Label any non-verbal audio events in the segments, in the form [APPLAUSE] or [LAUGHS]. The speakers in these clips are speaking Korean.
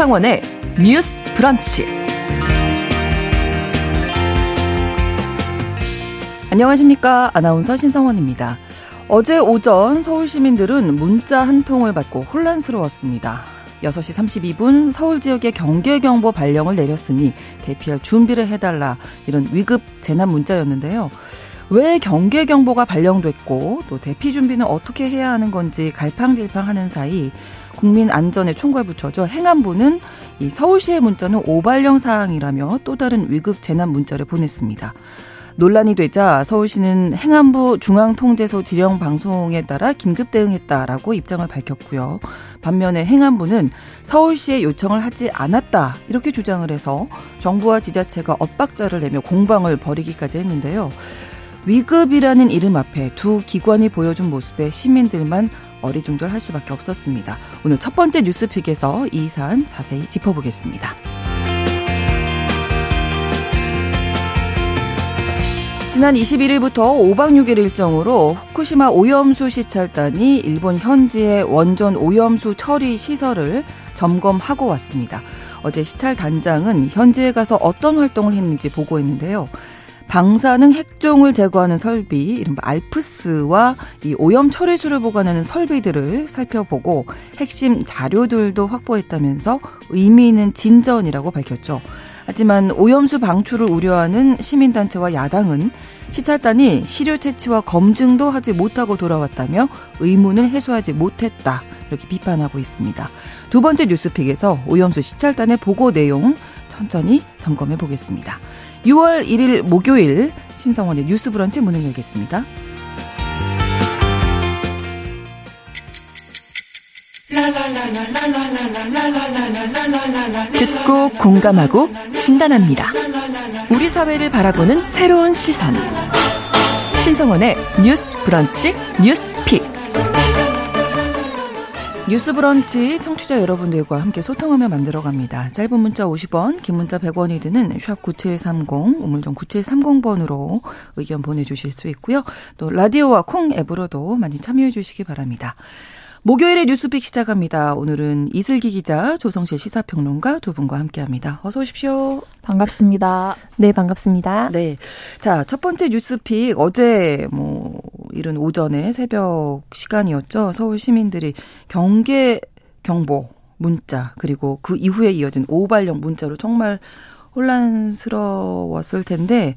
신성원의 뉴스 브런치. 안녕하십니까. 아나운서 신성원입니다. 어제 오전 서울 시민들은 문자 한 통을 받고 혼란스러웠습니다. 6시 32분 서울 지역에 경계경보 발령을 내렸으니 대피할 준비를 해달라 이런 위급 재난 문자였는데요. 왜 경계경보가 발령됐고 또 대피 준비는 어떻게 해야 하는 건지 갈팡질팡하는 사이 국민 안전에 총괄 부처죠. 행안부는 이 서울시의 문자는 오발령 사항이라며 또 다른 위급 재난 문자를 보냈습니다. 논란이 되자 서울시는 행안부 중앙통제소 지령 방송에 따라 긴급 대응했다라고 입장을 밝혔고요. 반면에 행안부는 서울시의 요청을 하지 않았다 이렇게 주장을 해서 정부와 지자체가 엇박자를 내며 공방을 벌이기까지 했는데요. 위급이라는 이름 앞에 두 기관이 보여준 모습에 시민들만 어리둥절할 수밖에 없었습니다. 오늘 첫 번째 뉴스픽에서 이 사안 자세히 짚어보겠습니다. 지난 21일부터 5박 6일 일정으로 후쿠시마 오염수 시찰단이 일본 현지의 원전 오염수 처리 시설을 점검하고 왔습니다. 어제 시찰 단장은 현지에 가서 어떤 활동을 했는지 보고했는데요. 방사능 핵종을 제거하는 설비, 이른바 알프스와 이 오염 처리수를 보관하는 설비들을 살펴보고 핵심 자료들도 확보했다면서 의미 있는 진전이라고 밝혔죠. 하지만 오염수 방출을 우려하는 시민단체와 야당은 시찰단이 시료 채취와 검증도 하지 못하고 돌아왔다며 의문을 해소하지 못했다. 이렇게 비판하고 있습니다. 두 번째 뉴스픽에서 오염수 시찰단의 보고 내용 천천히 점검해 보겠습니다. 6월 1일 목요일 신성원의 뉴스 브런치 문을 열겠습니다. 듣고 공감하고 진단합니다. 우리 사회를 바라보는 새로운 시선. 신성원의 뉴스 브런치 뉴스 pick. 뉴스 브런치 청취자 여러분들과 함께 소통하며 만들어갑니다. 짧은 문자 50원, 긴 문자 100원이 드는 샵 9730, 우물정 9730번으로 의견 보내주실 수 있고요. 또 라디오와 콩 앱으로도 많이 참여해 주시기 바랍니다. 목요일에 뉴스픽 시작합니다. 오늘은 이슬기 기자, 조성실 시사평론가 두 분과 함께합니다. 어서 오십시오. 반갑습니다. 네, 반갑습니다. 네, 자 첫 번째 뉴스픽 어제 뭐 이른 오전에 새벽 시간이었죠. 서울 시민들이 경계 경보 문자 그리고 그 이후에 이어진 오발령 문자로 정말 혼란스러웠을 텐데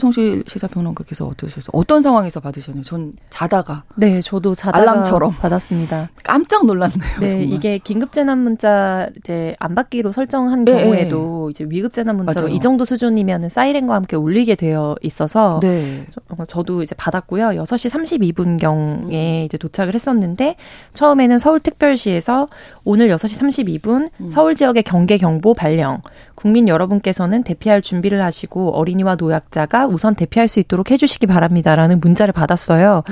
조성실 시사평론가께서 어떠셨어요? 어떤 상황에서 받으셨나요? 전 자다가 네, 저도 자다가 알람처럼 받았습니다. 깜짝 놀랐네요. 네, 정말. 이게 긴급 재난 문자 이제 안 받기로 설정한 네, 경우에도 이제 위급 재난 문자로 맞아요. 이 정도 수준이면 사이렌과 함께 울리게 되어 있어서 네. 저- 저도 이제 받았고요. 6시 32분 경에 이제 도착을 했었는데 처음에는 서울 특별시에서 오늘 6시 32분 음. 서울 지역의 경계 경보 발령. 국민 여러분께서는 대피할 준비를 하시고 어린이와 노약자가 우선 대피할 수 있도록 해주시기 바랍니다라는 문자를 받았어요.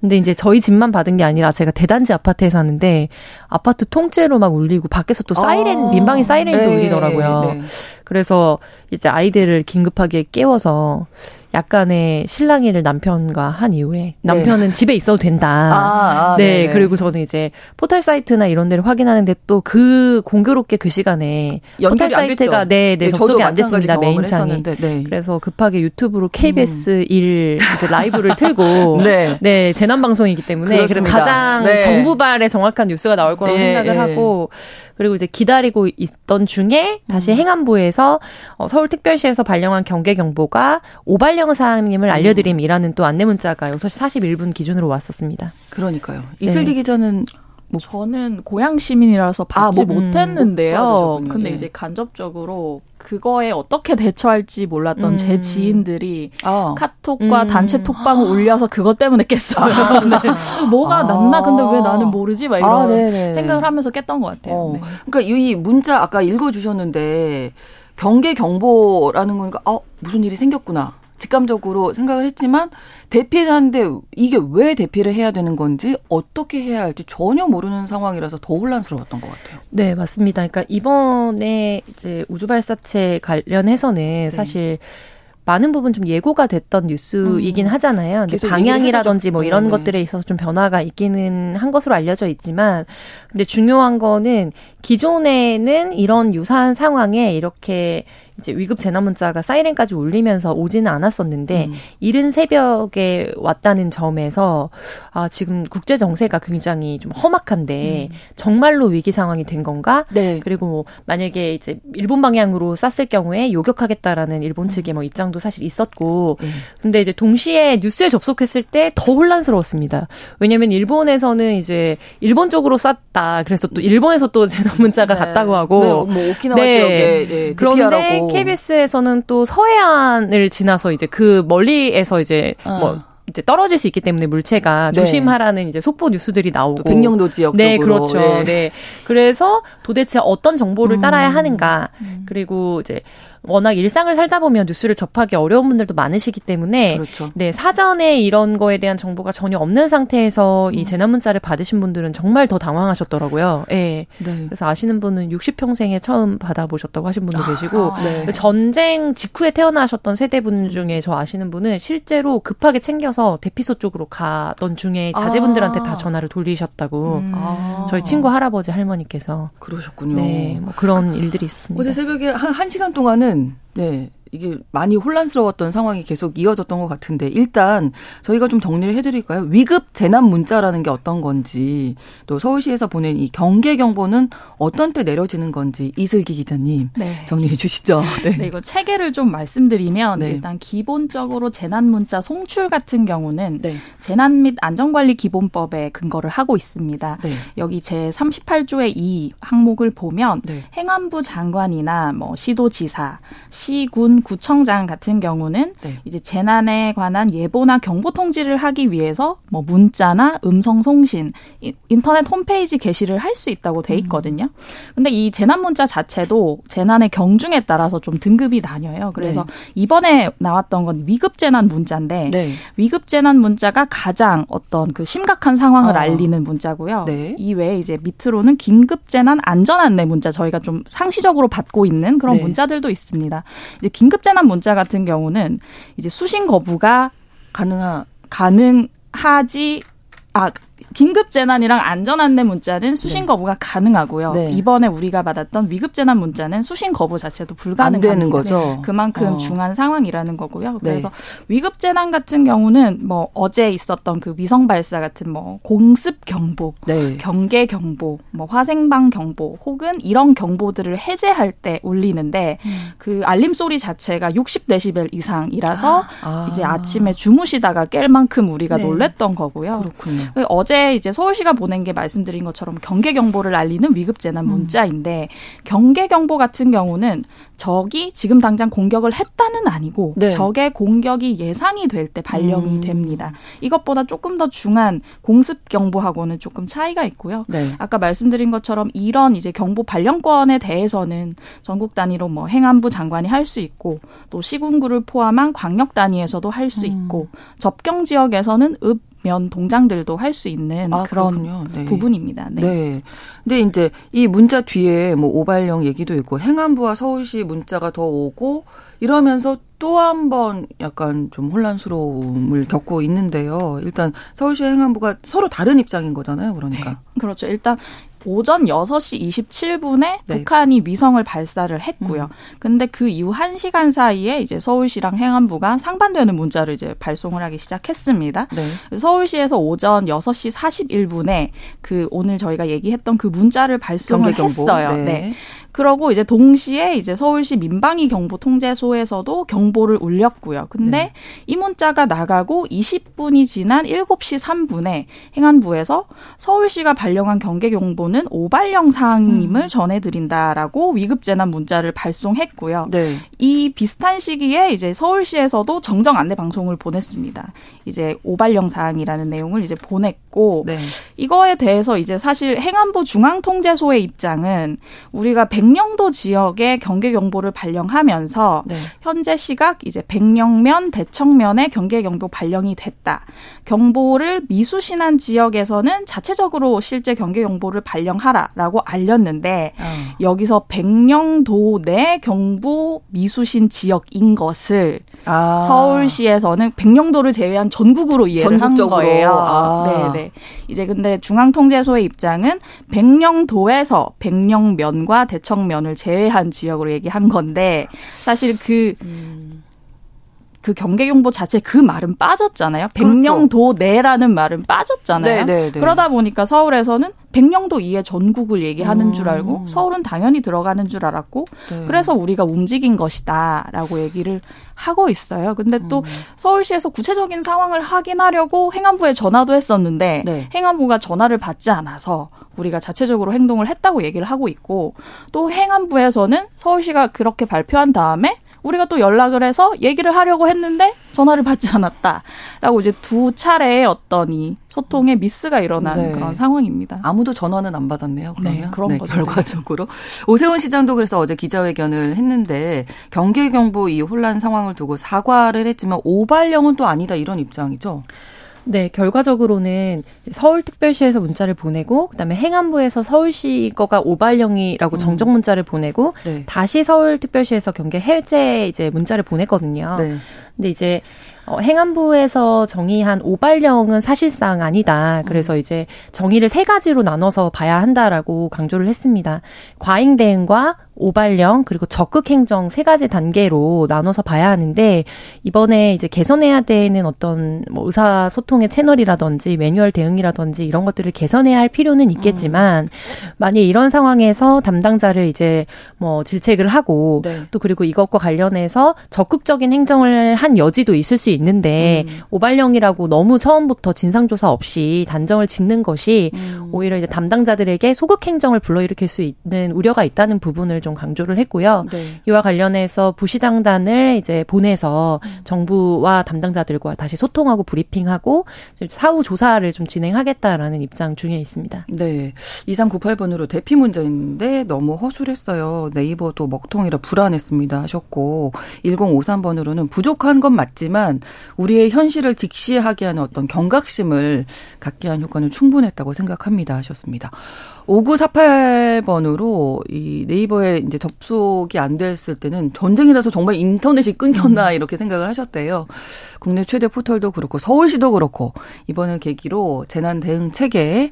근데 이제 저희 집만 받은 게 아니라 제가 대단지 아파트에 사는데 아파트 통째로 막 울리고 밖에서 또 사이렌 아. 민방위 사이렌도 네, 울리더라고요. 네. 그래서 이제 아이들을 긴급하게 깨워서 약간의 실랑이를 남편과 한 이후에 남편은 집에 있어도 된다. 네. 아, 아, 네, 네네. 그리고 저는 이제 포털 사이트나 이런 데를 확인하는데 또 그 공교롭게 그 시간에 포털 사이트가? 네, 네, 저도 접속이 안 됐습니다. 메인창이. 네. 그래서 급하게 유튜브로 KBS 1 이제 라이브를 틀고 [LAUGHS] 네. 네, 재난 방송이기 때문에. 가장 네. 정부발의 정확한 뉴스가 나올 거라고 네, 생각을 네. 하고 그리고 이제 기다리고 있던 중에 다시 음. 행안부에서 어, 서울특별시에서 발령한 경계 경보가 오발령 사항임을 알려드림이라는 또 안내 문자가 6시 41분 기준으로 왔었습니다. 그러니까요. 이슬기 네. 기자는 저는 고향 시민이라서 받지 아, 뭐, 음, 못했는데요. 못 받으셨군요. 근데 예. 이제 간접적으로 그거에 어떻게 대처할지 몰랐던 음. 제 지인들이 아, 카톡과 음. 단체 톡방을 울려서 그것 때문에 깼어요. [LAUGHS] 네. 뭐가 아. 났나? 근데 왜 나는 모르지? 막 이런 아. 생각을 하면서 깼던 것 같아요. 어. 네. 그러니까 이 문자 아까 읽어주셨는데 경계 경보라는 거니까 어 무슨 일이 생겼구나 직감적으로 생각을 했지만 대피를 하는데 이게 왜 대피를 해야 되는 건지 어떻게 해야 할지 전혀 모르는 상황이라서 더 혼란스러웠던 것 같아요. 네, 맞습니다. 그러니까 이번에 이제 우주 발사체 관련해서는 사실 많은 부분 좀 예고가 됐던 뉴스이긴 음. 하잖아요. 근데 방향이라든지 뭐 이런 네. 것들에 있어서 좀 변화가 있기는 한 것으로 알려져 있지만 근데 중요한 거는 기존에는 이런 유사한 상황에 이렇게 이제 위급 재난 문자가 사이렌까지 울리면서 오지는 않았었는데 음. 이른 새벽에 왔다는 점에서 아 지금 국제 정세가 굉장히 좀 험악한데 음. 정말로 위기 상황이 된 건가? 네. 그리고 뭐 만약에 이제 일본 방향으로 쐈을 경우에 요격하겠다라는 일본 측의 뭐 입장도 사실 있었고 음. 근데 이제 동시에 뉴스에 접속했을 때 더 혼란스러웠습니다. 왜냐면 일본에서는 이제 일본 쪽으로 쐈다. 그래서 또 일본에서 또 [LAUGHS] 재난 문자가 네. 갔다고 하고 네, 뭐 오키나와 네. 지역에 네, 그런데 KBS에서는 또 서해안을 지나서 이제 그 멀리에서 이제 어. 뭐 이제 떨어질 수 있기 때문에 물체가 네. 조심하라는 이제 속보 뉴스들이 나오고 백령도 지역 네 그렇죠 네. 네. 그래서 도대체 어떤 정보를 따라야 음. 하는가 음. 그리고 이제 워낙 일상을 살다 보면 뉴스를 접하기 어려운 분들도 많으시기 때문에 그렇죠. 네 사전에 이런 거에 대한 정보가 전혀 없는 상태에서 이 음. 재난 문자를 받으신 분들은 정말 더 당황하셨더라고요. 네. 네. 그래서 아시는 분은 60평생에 처음 받아보셨다고 하신 분도 계시고 아, 네. 전쟁 직후에 태어나셨던 세대분 중에 저 아시는 분은 실제로 급하게 챙겨서 대피소 쪽으로 가던 중에 자제분들한테 아. 다 전화를 돌리셨다고 음. 아. 저희 친구 할아버지 할머니께서 그러셨군요. 네, 뭐 그런 일들이 있었습니다. 어제 새벽에 한, 한 시간 동안은 네. 이게 많이 혼란스러웠던 상황이 계속 이어졌던 것 같은데 일단 저희가 좀 정리를 해드릴까요? 위급 재난 문자라는 게 어떤 건지 또 서울시에서 보낸 이 경계 경보는 어떤 때 내려지는 건지 이슬기 기자님 네. 정리해 주시죠. [LAUGHS] 네. 네. 이거 체계를 좀 말씀드리면 네. 일단 기본적으로 재난 문자 송출 같은 경우는 네. 재난 및 안전관리 기본법에 근거를 하고 있습니다. 네. 여기 제 38조의 이 항목을 보면 네. 행안부 장관이나 뭐 시도지사, 시군 구청장 같은 경우는 네. 이제 재난에 관한 예보나 경보 통지를 하기 위해서 뭐 문자나 음성 송신, 인터넷 홈페이지 게시를 할 수 있다고 돼 있거든요. 근데 이 재난 문자 자체도 재난의 경중에 따라서 좀 등급이 나뉘어요. 그래서 네. 이번에 나왔던 건 위급 재난 문자인데 네. 위급 재난 문자가 가장 어떤 그 심각한 상황을 어. 알리는 문자고요. 네. 이 외에 이제 밑으로는 긴급 재난 안전 안내 문자 저희가 좀 상시적으로 받고 있는 그런 네. 문자들도 있습니다. 이제 긴급 재난 문자 같은 경우는 이제 수신 거부가 가능하 가능하지 아 긴급 재난이랑 안전 안내 문자는 수신 네. 거부가 가능하고요. 네. 이번에 우리가 받았던 위급 재난 문자는 수신 거부 자체도 불가능한 거죠. 네. 그만큼 어. 중한 상황이라는 거고요. 네. 그래서 위급 재난 같은 경우는 뭐 어제 있었던 그 위성 발사 같은 뭐 공습 경보, 네. 경계 경보, 뭐 화생방 경보 혹은 이런 경보들을 해제할 때 울리는데 음. 그 알림 소리 자체가 60데시벨 이상이라서 아. 이제 아침에 주무시다가 깰 만큼 우리가 네. 놀랬던 거고요. 그렇군요. 그 어제 이제 서울시가 보낸 게 말씀드린 것처럼 경계 경보를 알리는 위급 재난 음. 문자인데 음. 경계 경보 같은 경우는 적이 지금 당장 공격을 했다는 아니고 네. 적의 공격이 예상이 될 때 발령이 음. 됩니다. 이것보다 조금 더 중한 공습 경보하고는 조금 차이가 있고요. 네. 아까 말씀드린 것처럼 이런 이제 경보 발령권에 대해서는 전국 단위로 뭐 행안부 장관이 할 수 있고 또 시군구를 포함한 광역 단위에서도 할수 음. 있고 음. 접경 지역에서는 읍 면 동장들도 할 수 있는 아, 그런 네. 부분입니다. 네. 네. 근데 이제 이 문자 뒤에 뭐 오발령 얘기도 있고 행안부와 서울시 문자가 더 오고 이러면서 또 한 번 약간 좀 혼란스러움을 겪고 있는데요. 일단 서울시 행안부가 서로 다른 입장인 거잖아요. 그러니까. 네. 그렇죠. 일단 오전 6시 27분에 네. 북한이 위성을 발사를 했고요. 음. 근데 그 이후 1시간 사이에 이제 서울시랑 행안부가 상반되는 문자를 이제 발송을 하기 시작했습니다. 네. 서울시에서 오전 6시 41분에 그 오늘 저희가 얘기했던 그 문자를 발송을 했어요. 네. 네. 그러고 이제 동시에 이제 서울시 민방위 경보 통제소에서도 경보를 울렸고요. 근데 네. 이 문자가 나가고 20분이 지난 7시 3분에 행안부에서 서울시가 발령한 경계 경보는 오발령 사항임을 음. 전해드린다라고 위급 재난 문자를 발송했고요. 네. 이 비슷한 시기에 이제 서울시에서도 정정 안내 방송을 보냈습니다. 이제 오발령 사항이라는 내용을 이제 보냈고 네. 이거에 대해서 이제 사실 행안부 중앙통제소의 입장은 우리가 100 백령도 지역에 경계 경보를 발령하면서 네. 현재 시각 이제 백령면 대청면에 경계 경보 발령이 됐다. 경보를 미수신한 지역에서는 자체적으로 실제 경계 경보를 발령하라라고 알렸는데 어. 여기서 백령도 내 경보 미수 이수신 지역인 것을 아. 서울시에서는 백령도를 제외한 전국으로 이해를 전국적으로. 한 거예요. 아. 네, 네. 이제 근데 중앙통제소의 입장은 백령도에서 백령면과 대청 면을 제외한 지역으로 얘기한 건데 사실 그 음. 그 경계경보 자체 그 말은 빠졌잖아요. 그렇죠. 백령도 내라는 말은 빠졌잖아요. 네네네. 네, 네. 그러다 보니까 서울에서는 백령도 이에 전국을 얘기하는 음. 줄 알고 음. 서울은 당연히 들어가는 줄 알았고 네. 그래서 우리가 움직인 것이다라고 얘기를 하고 있어요. 근데 또 음. 서울시에서 구체적인 상황을 확인하려고 행안부에 전화도 했었는데 네. 행안부가 전화를 받지 않아서 우리가 자체적으로 행동을 했다고 얘기를 하고 있고 또 행안부에서는 서울시가 그렇게 발표한 다음에 우리가 또 연락을 해서 얘기를 하려고 했는데 전화를 받지 않았다라고 이제 두 차례의 어떤 이 소통에 미스가 일어난 네. 그런 상황입니다. 아무도 전화는 안 받았네요. 그러면 네, 그런 네, 결과적으로 오세훈 시장도 그래서 어제 기자회견을 했는데 경계 경보 이 혼란 상황을 두고 사과를 했지만 오발령은 또 아니다 이런 입장이죠. 네, 결과적으로는 서울특별시에서 문자를 보내고 그다음에 행안부에서 서울시 거가 오발령이라고 음. 정정 문자를 보내고 네. 다시 서울특별시에서 경계 해제 이제 문자를 보냈거든요. 네. 근데 이제 어, 행안부에서 정의한 오발령은 사실상 아니다. 그래서 음. 이제 정의를 세 가지로 나눠서 봐야 한다라고 강조를 했습니다. 과잉 대응과 오발령 그리고 적극 행정 세 가지 단계로 나눠서 봐야 하는데 이번에 이제 개선해야 되는 어떤 뭐 의사 소통의 채널이라든지 매뉴얼 대응이라든지 이런 것들을 개선해야 할 필요는 있겠지만 음. 만약 이런 상황에서 담당자를 이제 뭐 질책을 하고 네. 또 그리고 이것과 관련해서 적극적인 행정을 한 여지도 있을 수 있는데 음. 오발령이라고 너무 처음부터 진상 조사 없이 단정을 짓는 것이 음. 오히려 이제 담당자들에게 소극 행정을 불러일으킬 수 있는 우려가 있다는 부분을 좀 강조를 했고요. 네. 이와 관련해서 부시장단을 이제 보내서 음. 정부와 담당자들과 다시 소통하고 브리핑하고 사후 조사를 좀 진행하겠다라는 입장 중에 있습니다. 네. 2398번으로 대피 문제인데 너무 허술했어요. 네이버도 먹통이라 불안했습니다 하셨고 1053번으로는 부족한 건 맞지만 우리의 현실을 직시하게 하는 어떤 경각심을 갖게 한 효과는 충분했다고 생각합니다 하셨습니다. 5948번으로 이 네이버에 이제 접속이 안 됐을 때는 전쟁이 나서 정말 인터넷이 끊겼나 음. 이렇게 생각을 하셨대요. 국내 최대 포털도 그렇고 서울시도 그렇고 이번을 계기로 재난 대응 체계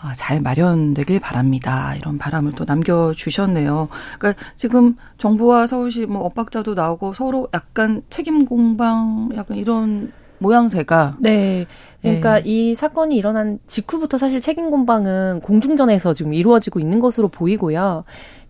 아, 잘 마련되길 바랍니다. 이런 바람을 또 남겨주셨네요. 그러니까 지금 정부와 서울시 뭐 엇박자도 나오고 서로 약간 책임 공방 약간 이런 모양새가 네. 그러니까 네. 이 사건이 일어난 직후부터 사실 책임 공방은 공중전에서 지금 이루어지고 있는 것으로 보이고요.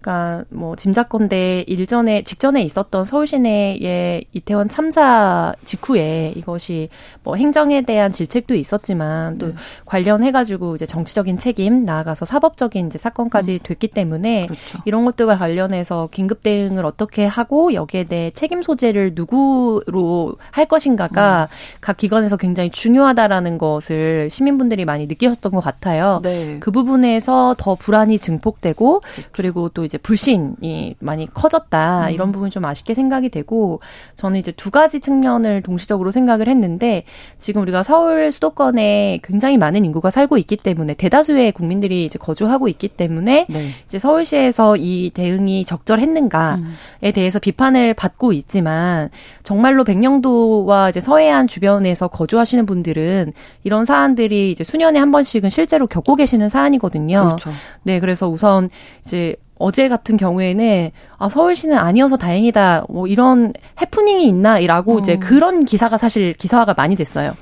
그러니까 뭐 짐작건데 일전에 직전에 있었던 서울 시내의 이태원 참사 직후에 이것이 뭐 행정에 대한 질책도 있었지만 또 네. 관련해 가지고 이제 정치적인 책임 나아가서 사법적인 이제 사건까지 음. 됐기 때문에 그렇죠. 이런 것들과 관련해서 긴급 대응을 어떻게 하고 여기에 대해 책임 소재를 누구로 할 것인가가 음. 각 기관에서 굉장히 중요하다라는 것을 시민분들이 많이 느끼셨던 것 같아요. 네. 그 부분에서 더 불안이 증폭되고 그렇죠. 그리고 또 이제 이제 불신이 많이 커졌다 음. 이런 부분 좀 아쉽게 생각이 되고 저는 이제 두 가지 측면을 동시적으로 생각을 했는데 지금 우리가 서울 수도권에 굉장히 많은 인구가 살고 있기 때문에 대다수의 국민들이 이제 거주하고 있기 때문에 네. 이제 서울시에서 이 대응이 적절했는가에 음. 대해서 비판을 받고 있지만 정말로 백령도와 이제 서해안 주변에서 거주하시는 분들은 이런 사안들이 이제 수년에 한 번씩은 실제로 겪고 계시는 사안이거든요. 그렇죠. 네, 그래서 우선 이제 어제 같은 경우에는 아 서울시는 아니어서 다행이다 뭐 이런 해프닝이 있나라고 음. 이제 그런 기사가 사실 기사화가 많이 됐어요.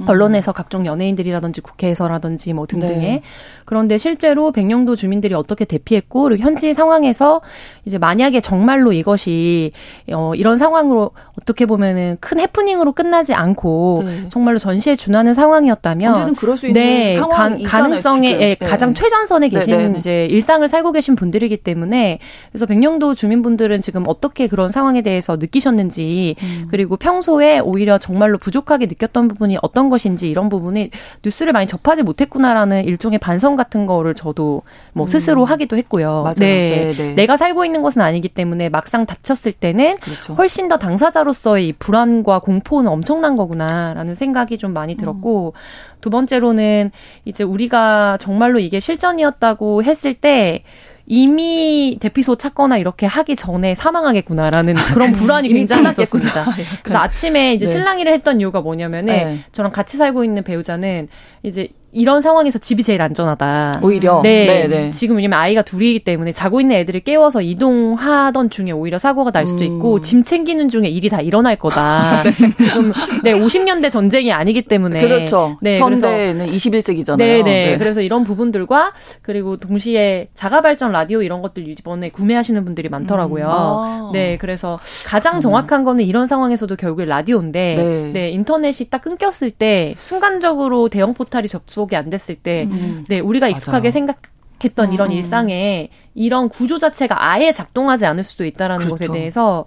음. 언론에서 각종 연예인들이라든지 국회에서라든지 뭐 등등의 네. 그런데 실제로 백령도 주민들이 어떻게 대피했고 그리고 현지 상황에서 이제 만약에 정말로 이것이 어 이런 상황으로 어떻게 보면은 큰 해프닝으로 끝나지 않고 네. 정말로 전시에 준하는 상황이었다면 언제든 그럴 수 있는 네, 가, 가능성에 예, 네. 가장 최전선에 네, 계신 네, 네. 이제 일상을 살고 계신 분들이기 때문에 그래서 백령도 주민분들은 지금 어떻게 그런 상황에 대해서 느끼셨는지 음. 그리고 평소에 오히려 정말로 부족하게 느꼈던 부분이 어떤 것인지 이런 부분이 뉴스를 많이 접하지 못했구나라는 일종의 반성 같은 거를 저도 뭐 스스로 음. 하기도 했고요. 맞아요. 네. 네네. 네. 내가 살고 있는 곳은 아니기 때문에 막상 다쳤을 때는 그렇죠. 훨씬 더 당사자로서의 이 불안과 공포는 엄청난 거구나라는 생각이 좀 많이 들었고 음. 두 번째로는 이제 우리가 정말로 이게 실전이었다고 했을 때 이미 대피소 찾거나 이렇게 하기 전에 사망하겠구나라는 그런 불안이 굉장히 있었습니다. [LAUGHS] 그래서 아침에 이제 네. 실랑이를 했던 이유가 뭐냐면은 네. 저랑 같이 살고 있는 배우자는 이제 이런 상황에서 집이 제일 안전하다. 오히려. 네. 네네. 네. 지금 왜냐면 아이가 둘이기 때문에 자고 있는 애들을 깨워서 이동하던 중에 오히려 사고가 날 수도 있고 음. 짐 챙기는 중에 일이 다 일어날 거다. [LAUGHS] 네. [LAUGHS] 지금 네 50년대 전쟁이 아니기 때문에 그렇죠. 네. 현대는 21세기잖아요. 네, 네. 그래서 이런 부분들과 그리고 동시에 자가 발전 라디오 이런 것들 이번에 구매하시는 분들이 많더라고요. 음. 아. 네. 그래서 가장 정확한 거는 이런 상황에서도 결국에 라디오인데 네. 네 인터넷이 딱 끊겼을 때 순간적으로 대형 포탈이 접속 극복이 안 됐을 때, 음. 네, 우리가 익숙하게 맞아. 생각했던 이런 음. 일상에 이런 구조 자체가 아예 작동하지 않을 수도 있다라는 그렇죠. 것에 대해서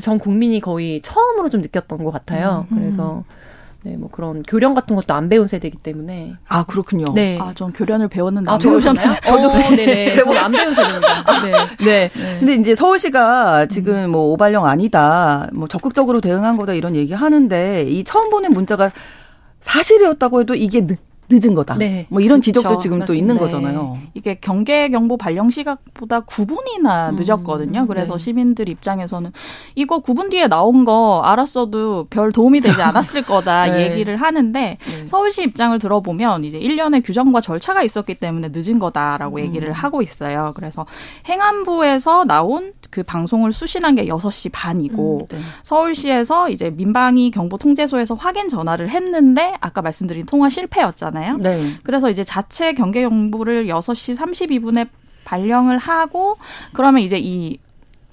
전 국민이 거의 처음으로 좀 느꼈던 것 같아요. 음. 그래서 네, 뭐 그런 교련 같은 것도 안 배운 세대이기 때문에. 아, 그렇군요. 네. 아, 전 교련을 배웠는데. 아, 배우셨나요? [LAUGHS] 저도 어, 네네. 저는 안 배운 세대입니다. 네. [LAUGHS] 네. 네. 근데 이제 서울시가 지금 뭐 오발령 아니다, 뭐 적극적으로 대응한 거다 이런 얘기 하는데 이 처음 보낸 문자가 사실이었다고 해도 이게 늦 늦은 거다. 네. 뭐 이런 지적도 그렇죠. 지금 맞습니다. 또 있는 네. 거잖아요. 이게 경계 경보 발령 시각보다 9분이나 음. 늦었거든요. 그래서 네. 시민들 입장에서는 이거 9분 뒤에 나온 거 알았어도 별 도움이 되지 [LAUGHS] 않았을 거다 네. 얘기를 하는데 네. 서울시 입장을 들어보면 이제 1년의 규정과 절차가 있었기 때문에 늦은 거다라고 음. 얘기를 하고 있어요. 그래서 행안부에서 나온 그 방송을 수신한 게 6시 반이고 음, 네. 서울시에서 이제 민방위 경보 통제소에서 확인 전화를 했는데 아까 말씀드린 통화 실패였잖아요. 네. 그래서 이제 자체 경계 경보를 6시 32분에 발령을 하고 그러면 이제 이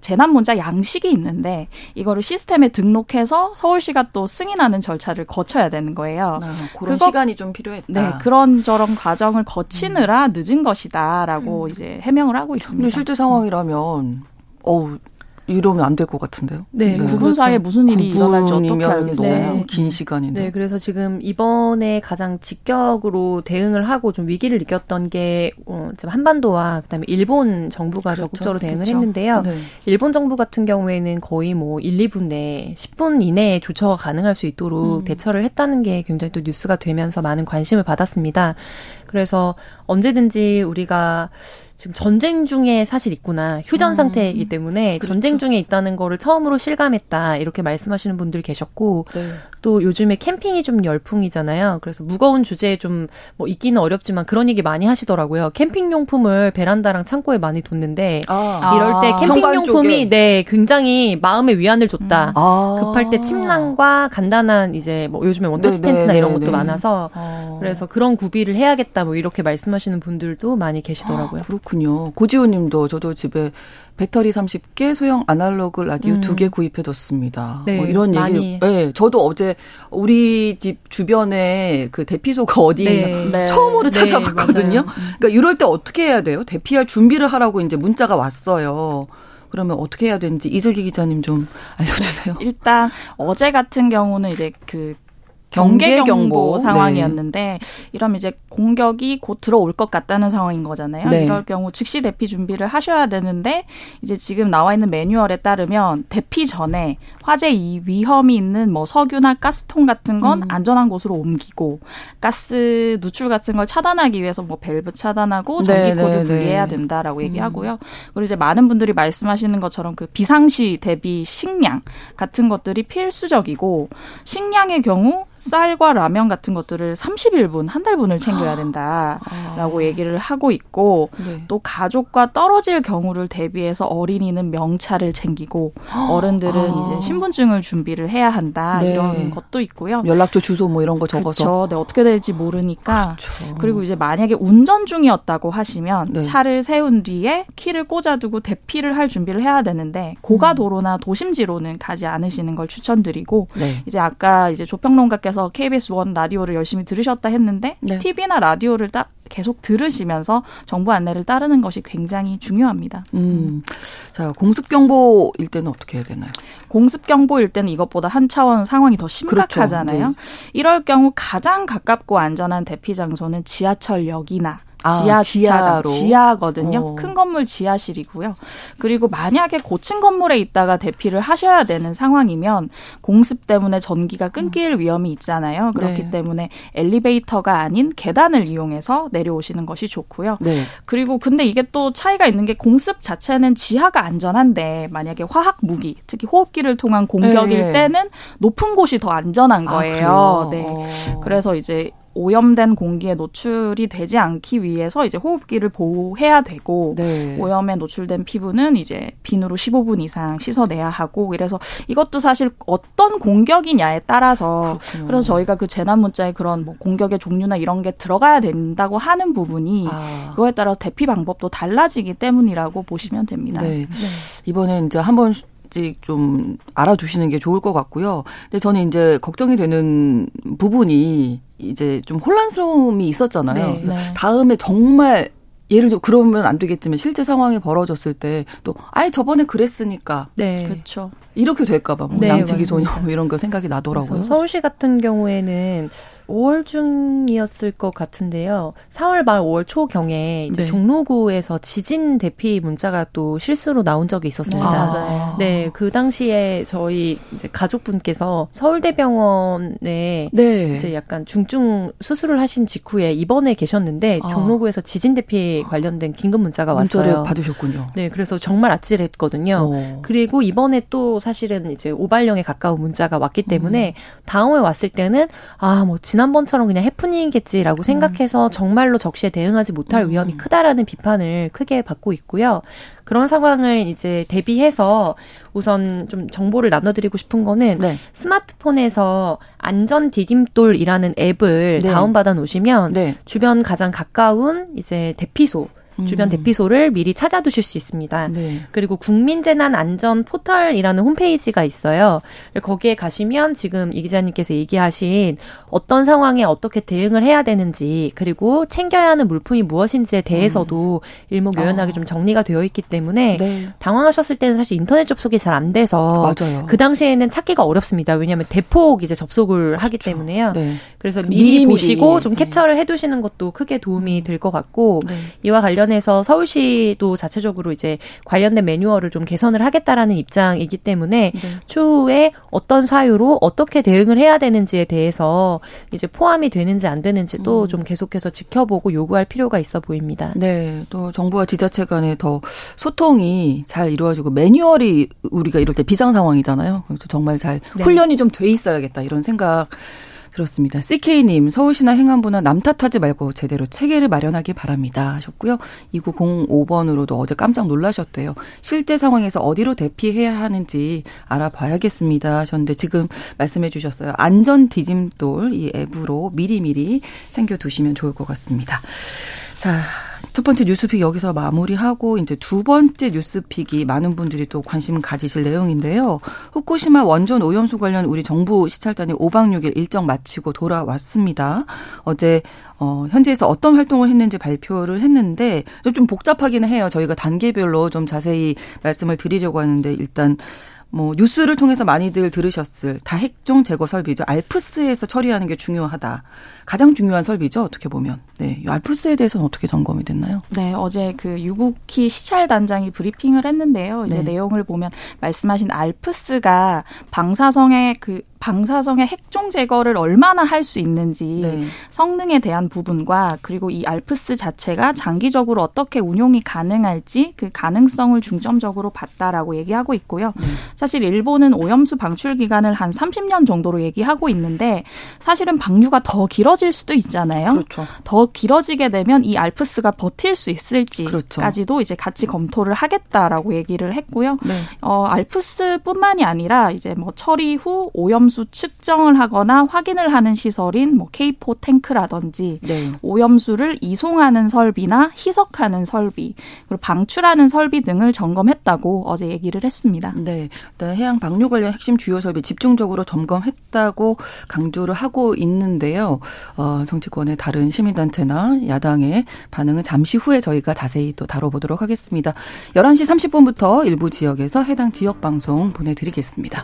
재난 문자 양식이 있는데 이거를 시스템에 등록해서 서울시가 또 승인하는 절차를 거쳐야 되는 거예요. 아, 그런 그거, 시간이 좀 필요했다. 네, 그런 저런 과정을 거치느라 음. 늦은 것이다라고 음. 이제 해명을 하고 있습니다. 실제 상황이라면 어우 이러면 안 될 것 같은데요. 네. 네. 9분 그렇죠. 사이에 무슨 일이 일어날지 어떻게 알겠어요. 너무 긴 시간인데. 네. 그래서 지금 이번에 가장 직격으로 대응을 하고 좀 위기를 느꼈던 게 어, 지금 한반도와 그다음에 일본 정부가 그렇죠. 적극적으로 대응을 그렇죠. 했는데요. 네. 일본 정부 같은 경우에는 거의 뭐 1, 2분 내 10분 이내에 조처가 가능할 수 있도록 음. 대처를 했다는 게 굉장히 또 뉴스가 되면서 많은 관심을 받았습니다. 그래서 언제든지 우리가 지금 전쟁 중에 사실 있구나. 휴전 음. 상태이기 때문에 그렇죠. 전쟁 중에 있다는 거를 처음으로 실감했다. 이렇게 말씀하시는 분들 계셨고 네. 또 요즘에 캠핑이 좀 열풍이잖아요. 그래서 무거운 주제에 좀 뭐 있기는 어렵지만 그런 얘기 많이 하시더라고요. 캠핑 용품을 베란다랑 창고에 많이 뒀는데 아. 이럴 때 아. 캠핑 용품이 네, 굉장히 마음의 위안을 줬다. 음. 아. 급할 때 침낭과 간단한 이제 뭐 요즘에 원터치 네, 네 텐트나 네, 이런 것도 네. 많아서 아. 그래서 그런 구비를 해야겠다 뭐 이렇게 말씀하시는 분들도 많이 계시더라고요. 아, 그렇군요. 고지훈 님도 저도 집에 배터리 30개, 소형 아날로그 라디오 음. 2개 구입해 뒀습니다. 네, 뭐 이런 얘기. 네, 저도 어제 우리 집 주변에 그 대피소가 어디에 네, 있나 네. 처음으로 네, 찾아봤거든요. 음. 그러니까 이럴 때 어떻게 해야 돼요? 대피할 준비를 하라고 이제 문자가 왔어요. 그러면 어떻게 해야 되는지 이슬기 기자님 좀 알려주세요. 일단 어제 같은 경우는 이제 그 경계 경보 상황이었는데 네. 이러면 이제 공격이 곧 들어올 것 같다는 상황인 거잖아요. 네. 이럴 경우 즉시 대피 준비를 하셔야 되는데 이제 지금 나와 있는 매뉴얼에 따르면 대피 전에 화재 이 위험이 있는 뭐 석유나 가스통 같은 건 음. 안전한 곳으로 옮기고 가스 누출 같은 걸 차단하기 위해서 뭐 밸브 차단하고 전기 네, 코드 네, 네. 분리해야 된다라고 음. 얘기하고요. 그리고 이제 많은 분들이 말씀하시는 것처럼 그 비상시 대비 식량 같은 것들이 필수적이고 식량의 경우 쌀과 라면 같은 것들을 30일분, 한 달분을 챙겨야 아. 된다라고 아. 얘기를 하고 있고 네. 또 가족과 떨어질 경우를 대비해서 어린이는 명찰을 챙기고 아. 어른들은 아. 이제 신분증을 준비를 해야 한다 네. 이런 것도 있고요. 연락처 주소 뭐 이런 거 적어서 그렇죠. 네, 어떻게 될지 모르니까 그렇죠. 그리고 이제 만약에 운전 중이었다고 하시면 네. 차를 세운 뒤에 키를 꽂아두고 대피를 할 준비를 해야 되는데 고가도로나 음. 도심지로는 가지 않으시는 걸 추천드리고 네. 이제 아까 이제 조평론가 께서 그래서 KBS 원 라디오를 열심히 들으셨다 했는데 네. TV나 라디오를 딱 계속 들으시면서 정부 안내를 따르는 것이 굉장히 중요합니다. 음. 자, 공습 경보일 때는 어떻게 해야 되나요? 공습 경보일 때는 이것보다 한 차원 상황이 더 심각하잖아요. 그렇죠. 네. 이럴 경우 가장 가깝고 안전한 대피 장소는 지하철역이나 아, 지하 주차장 지하거든요. 어. 큰 건물 지하실이고요. 그리고 만약에 고층 건물에 있다가 대피를 하셔야 되는 상황이면 공습 때문에 전기가 끊길 음. 위험이 있잖아요. 그렇기 네. 때문에 엘리베이터가 아닌 계단을 이용해서 내려오시는 것이 좋고요. 네. 그리고 근데 이게 또 차이가 있는 게 공습 자체는 지하가 안전한데 만약에 화학 무기, 특히 호흡기를 통한 공격일 네. 때는 높은 곳이 더 안전한 아, 거예요. 아, 네. 어. 그래서 이제 오염된 공기에 노출이 되지 않기 위해서 이제 호흡기를 보호해야 되고 네. 오염에 노출된 피부는 이제 비누로 15분 이상 씻어내야 하고 이래서 이것도 사실 어떤 공격이냐에 따라서 그렇군요. 그래서 저희가 그 재난 문자에 그런 뭐 공격의 종류나 이런 게 들어가야 된다고 하는 부분이 아. 그거에 따라 대피 방법도 달라지기 때문이라고 보시면 됩니다. 네. 네. 이번에 이제 한번 좀 알아두시는 게 좋을 것 같고요. 근데 저는 이제 걱정이 되는 부분이 이제 좀 혼란스러움이 있었잖아요. 네, 네. 다음에 정말 예를 들어 그러면 안 되겠지만 실제 상황이 벌어졌을 때 또 아예 저번에 그랬으니까 네. 그렇죠. 이렇게 될까 봐 뭐 네, 양치기 소녀 뭐 이런 거 생각이 나더라고요. 서울시 같은 경우에는 5월 중이었을 것 같은데요. 4월 말 5월 초경에 이제 네. 종로구에서 지진 대피 문자가 또 실수로 나온 적이 있었습니다. 아, 네, 그 당시에 저희 이제 가족분께서 서울대병원에 네. 이제 약간 중증 수술을 하신 직후에 입원해 계셨는데 아. 종로구에서 지진 대피 관련된 긴급 문자가 왔어요. 받으셨군요. 네, 그래서 정말 아찔했거든요. 오. 그리고 이번에 또 사실은 이제 오발령에 가까운 문자가 왔기 때문에 음. 다음에 왔을 때는 아뭐 지난번처럼 그냥 해프닝이겠지라고 음. 생각해서 정말로 적시에 대응하지 못할 음. 위험이 크다라는 비판을 크게 받고 있고요. 그런 상황을 이제 대비해서 우선 좀 정보를 나눠드리고 싶은 거는 네. 스마트폰에서 안전 디딤돌이라는 앱을 네. 다운받아 놓으시면 네. 주변 가장 가까운 이제 대피소 주변 음. 대피소를 미리 찾아두실 수 있습니다. 네. 그리고 국민재난안전 포털이라는 홈페이지가 있어요. 거기에 가시면 지금 이 기자님께서 얘기하신 어떤 상황에 어떻게 대응을 해야 되는지 그리고 챙겨야 하는 물품이 무엇인지에 대해서도 음. 일목요연하게 아. 좀 정리가 되어 있기 때문에 네. 당황하셨을 때는 사실 인터넷 접속이 잘 안 돼서 맞아요. 그 당시에는 찾기가 어렵습니다. 왜냐하면 대폭 이제 접속을 그렇죠. 하기 때문에요. 네. 그래서 그 미리, 미리 보시고 좀 네. 캡처를 해두시는 것도 크게 도움이 음. 될것 같고 네. 이와 관련 관련해서 서울시도 자체적으로 이제 관련된 매뉴얼을 좀 개선을 하겠다라는 입장이기 때문에 네. 추후에 어떤 사유로 어떻게 대응을 해야 되는지에 대해서 이제 포함이 되는지 안 되는지도 음. 좀 계속해서 지켜보고 요구할 필요가 있어 보입니다. 네. 또 정부와 지자체 간에 더 소통이 잘 이루어지고 매뉴얼이 우리가 이럴 때 비상 상황이잖아요. 정말 잘 네. 훈련이 좀 돼 있어야겠다 이런 생각 그렇습니다. CK님, 서울시나 행안부나 남 탓하지 말고 제대로 체계를 마련하기 바랍니다. 하셨고요. 2905번으로도 어제 깜짝 놀라셨대요. 실제 상황에서 어디로 대피해야 하는지 알아봐야겠습니다. 하셨는데 지금 말씀해 주셨어요. 안전 디딤돌 이 앱으로 미리미리 챙겨두시면 좋을 것 같습니다. 자, 첫 번째 뉴스픽 여기서 마무리하고 이제 두 번째 뉴스픽이 많은 분들이 또 관심 가지실 내용인데요. 후쿠시마 원전 오염수 관련 우리 정부 시찰단이 5박 6일 일정 마치고 돌아왔습니다. 어제 어 현지에서 어떤 활동을 했는지 발표를 했는데 좀 복잡하기는 해요. 저희가 단계별로 좀 자세히 말씀을 드리려고 하는데 일단 뭐 뉴스를 통해서 많이들 들으셨을 다핵종 제거 설비죠. 알프스에서 처리하는 게 중요하다. 가장 중요한 설비죠. 어떻게 보면. 네. 이 알프스에 대해서는 어떻게 점검이 됐나요? 네. 어제 그 유국희 시찰 단장이 브리핑을 했는데요. 이제 네. 내용을 보면 말씀하신 알프스가 방사성의 그 방사성의 핵종 제거를 얼마나 할 수 있는지 네. 성능에 대한 부분과 그리고 이 알프스 자체가 장기적으로 어떻게 운용이 가능할지 그 가능성을 중점적으로 봤다라고 얘기하고 있고요. 네. 사실 일본은 오염수 방출 기간을 한 30년 정도로 얘기하고 있는데 사실은 방류가 더 길어질 수도 있잖아요. 그렇죠. 더 길어지게 되면 이 알프스가 버틸 수 있을지까지도 그렇죠. 이제 같이 검토를 하겠다라고 얘기를 했고요. 네. 어, 알프스뿐만이 아니라 이제 뭐 처리 후 오염수 오염수 측정을 하거나 확인을 하는 시설인 뭐 K4 탱크라든지 네. 오염수를 이송하는 설비나 희석하는 설비 그리고 방출하는 설비 등을 점검했다고 어제 얘기를 했습니다. 네, 해양 방류 관련 핵심 주요 설비 집중적으로 점검했다고 강조를 하고 있는데요. 어, 정치권의 다른 시민단체나 야당의 반응은 잠시 후에 저희가 자세히 또 다뤄보도록 하겠습니다. 11시 30분부터 일부 지역에서 해당 지역 방송 보내드리겠습니다.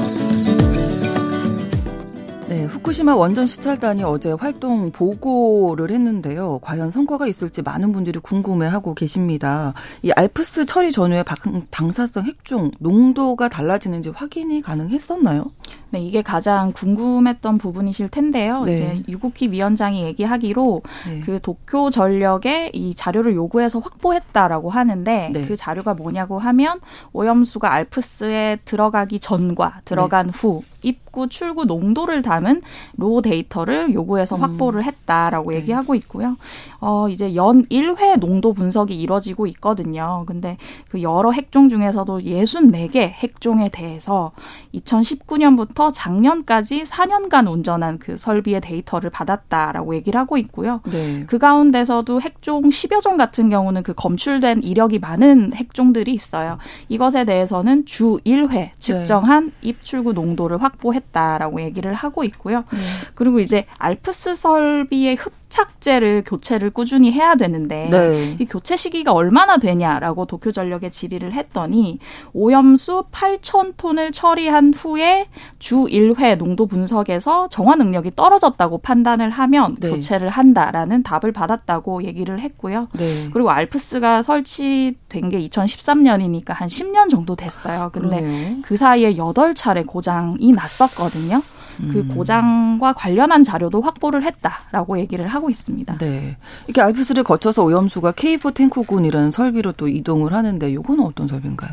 네, 후쿠시마 원전 시찰단이 어제 활동 보고를 했는데요. 과연 성과가 있을지 많은 분들이 궁금해하고 계십니다. 이 알프스 처리 전후의 방사성 핵종 농도가 달라지는지 확인이 가능했었나요? 네, 이게 가장 궁금했던 부분이실 텐데요. 네. 이제 유국희 위원장이 얘기하기로 네. 그 도쿄 전력에 이 자료를 요구해서 확보했다라고 하는데 네. 그 자료가 뭐냐고 하면 오염수가 알프스에 들어가기 전과 들어간 네. 후 입구 출구 농도를 담은 로 데이터를 요구해서 음. 확보를 했다라고 네. 얘기하고 있고요. 어 이제 연 1회 농도 분석이 이뤄지고 있거든요. 근데 그 여러 핵종 중에서도 64개 핵종에 대해서 2019년부터 작년까지 4년간 운전한 그 설비의 데이터를 받았다라고 얘기를 하고 있고요. 네. 그 가운데서도 핵종 10여 종 같은 경우는 그 검출된 이력이 많은 핵종들이 있어요. 이것에 대해서는 주 1회 측정한 네. 입출구 농도를 확 확보했다라고 얘기를 하고 있고요. 네. 그리고 이제 알프스 설비의 흡 착제를 교체를 꾸준히 해야 되는데 네. 이 교체 시기가 얼마나 되냐라고 도쿄전력에 질의를 했더니 오염수 8천 톤을 처리한 후에 주 1회 농도 분석에서 정화 능력이 떨어졌다고 판단을 하면 네. 교체를 한다라는 답을 받았다고 얘기를 했고요. 네. 그리고 알프스가 설치된 게 2013년이니까 한 10년 정도 됐어요. 근데 그러네요. 그 사이에 8차례 고장이 났었거든요. 그 음. 고장과 관련한 자료도 확보를 했다라고 얘기를 하고 있습니다. 네. 이렇게 알프스를 거쳐서 오염수가 K4 탱크군이라는 설비로 또 이동을 하는데 이거는 어떤 설비인가요?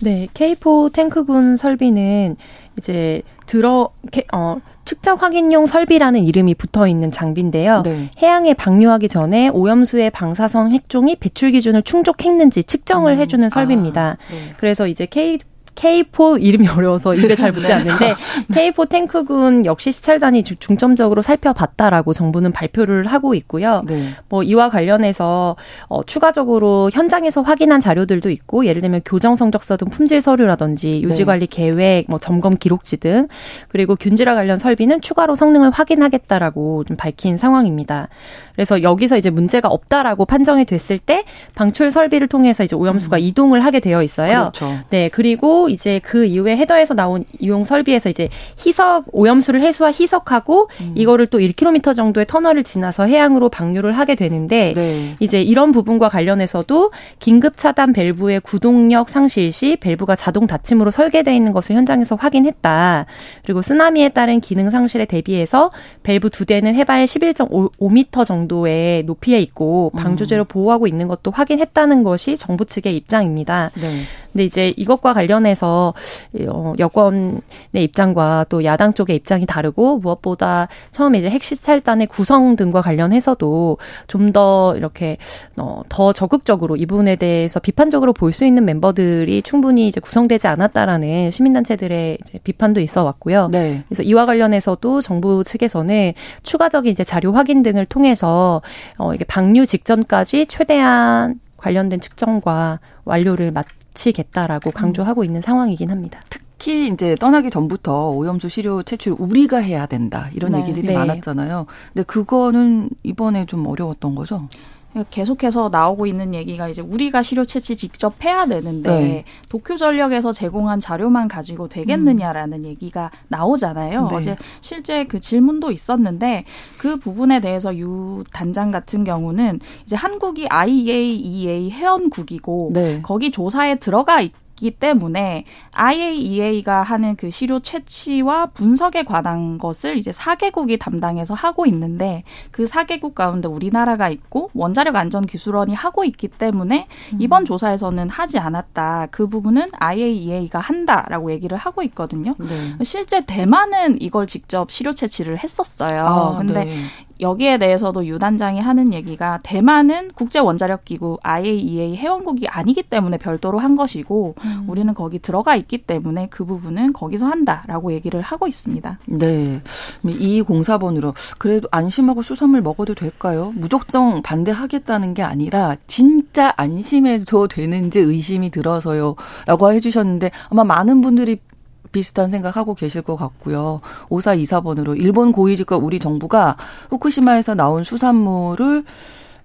네, K4 탱크군 설비는 이제 들어 어 측정 확인용 설비라는 이름이 붙어 있는 장비인데요. 네. 해양에 방류하기 전에 오염수의 방사성 핵종이 배출 기준을 충족했는지 측정을 음. 해주는 설비입니다. 아, 네. 그래서 이제 K K4 이름이 [LAUGHS] 어려워서 입에 잘 붙지 네. 않는데 [LAUGHS] K4 탱크군 역시 시찰단이 중점적으로 살펴봤다라고 정부는 발표를 하고 있고요. 네. 뭐 이와 관련해서 어, 추가적으로 현장에서 확인한 자료들도 있고 예를 들면 교정 성적서 등 품질 서류라든지 유지 관리 네. 계획, 뭐 점검 기록지 등 그리고 균질화 관련 설비는 추가로 성능을 확인하겠다라고 좀 밝힌 상황입니다. 그래서 여기서 이제 문제가 없다라고 판정이 됐을 때 방출 설비를 통해서 이제 오염수가 음. 이동을 하게 되어 있어요. 그렇죠. 네, 그리고 이제 그 이후에 헤더에서 나온 이용 설비에서 이제 희석 오염수를 해수와 희석하고 음. 이거를 또 1km 정도의 터널을 지나서 해양으로 방류를 하게 되는데 네. 이제 이런 부분과 관련해서도 긴급 차단 밸브의 구동력 상실 시 밸브가 자동 닫힘으로 설계되어 있는 것을 현장에서 확인했다. 그리고 쓰나미에 따른 기능 상실에 대비해서 밸브 두 대는 해발 11.5m 정도 정도의 높이에 있고 방조제로 음. 보호하고 있는 것도 확인했다는 것이 정부 측의 입장입니다. 네. 근데 이제 이것과 관련해서 어, 여권의 입장과 또 야당 쪽의 입장이 다르고 무엇보다 처음에 이제 핵시찰단의 구성 등과 관련해서도 좀 더 이렇게 어, 더 적극적으로 이 부분에 대해서 비판적으로 볼 수 있는 멤버들이 충분히 이제 구성되지 않았다라는 시민단체들의 이제 비판도 있어 왔고요. 네. 그래서 이와 관련해서도 정부 측에서는 추가적인 이제 자료 확인 등을 통해서 어, 이게 방류 직전까지 최대한 관련된 측정과 완료를 맞 마치겠다라고 강조하고 있는 상황이긴 합니다. 특히 이제 떠나기 전부터 오염수 시료 채취를 우리가 해야 된다 이런 네. 얘기들이 네. 많았잖아요. 근데 그거는 이번에 좀 어려웠던 거죠. 계속해서 나오고 있는 얘기가 이제 우리가 시료 채취 직접 해야 되는데 네. 도쿄 전력에서 제공한 자료만 가지고 되겠느냐라는 음. 얘기가 나오잖아요. 네. 어제 실제 그 질문도 있었는데 그 부분에 대해서 유 단장 같은 경우는 이제 한국이 IAEA 회원국이고 네. 거기 조사에 들어가 있 있기 때문에 IAEA가 하는 그 시료 채취와 분석에 관한 것을 이제 4개국이 담당해서 하고 있는데 그 4개국 가운데 우리나라가 있고 원자력 안전 기술원이 하고 있기 때문에 음. 이번 조사에서는 하지 않았다. 그 부분은 IAEA가 한다라고 얘기를 하고 있거든요. 네. 실제 대만은 이걸 직접 시료 채취를 했었어요. 아, 근데 네. 여기에 대해서도 유 단장이 하는 얘기가 대만은 국제 원자력 기구 IAEA 회원국이 아니기 때문에 별도로 한 것이고 음. 우리는 거기 들어가 있기 때문에 그 부분은 거기서 한다라고 얘기를 하고 있습니다. 네. 이 공사번으로 그래도 안심하고 수산물 먹어도 될까요? 무조건 반대하겠다는 게 아니라 진짜 안심해도 되는지 의심이 들어서요라고 해 주셨는데 아마 많은 분들이 비슷한 생각하고 계실 것 같고요. 5424번으로 일본 고위직과 우리 정부가 후쿠시마에서 나온 수산물을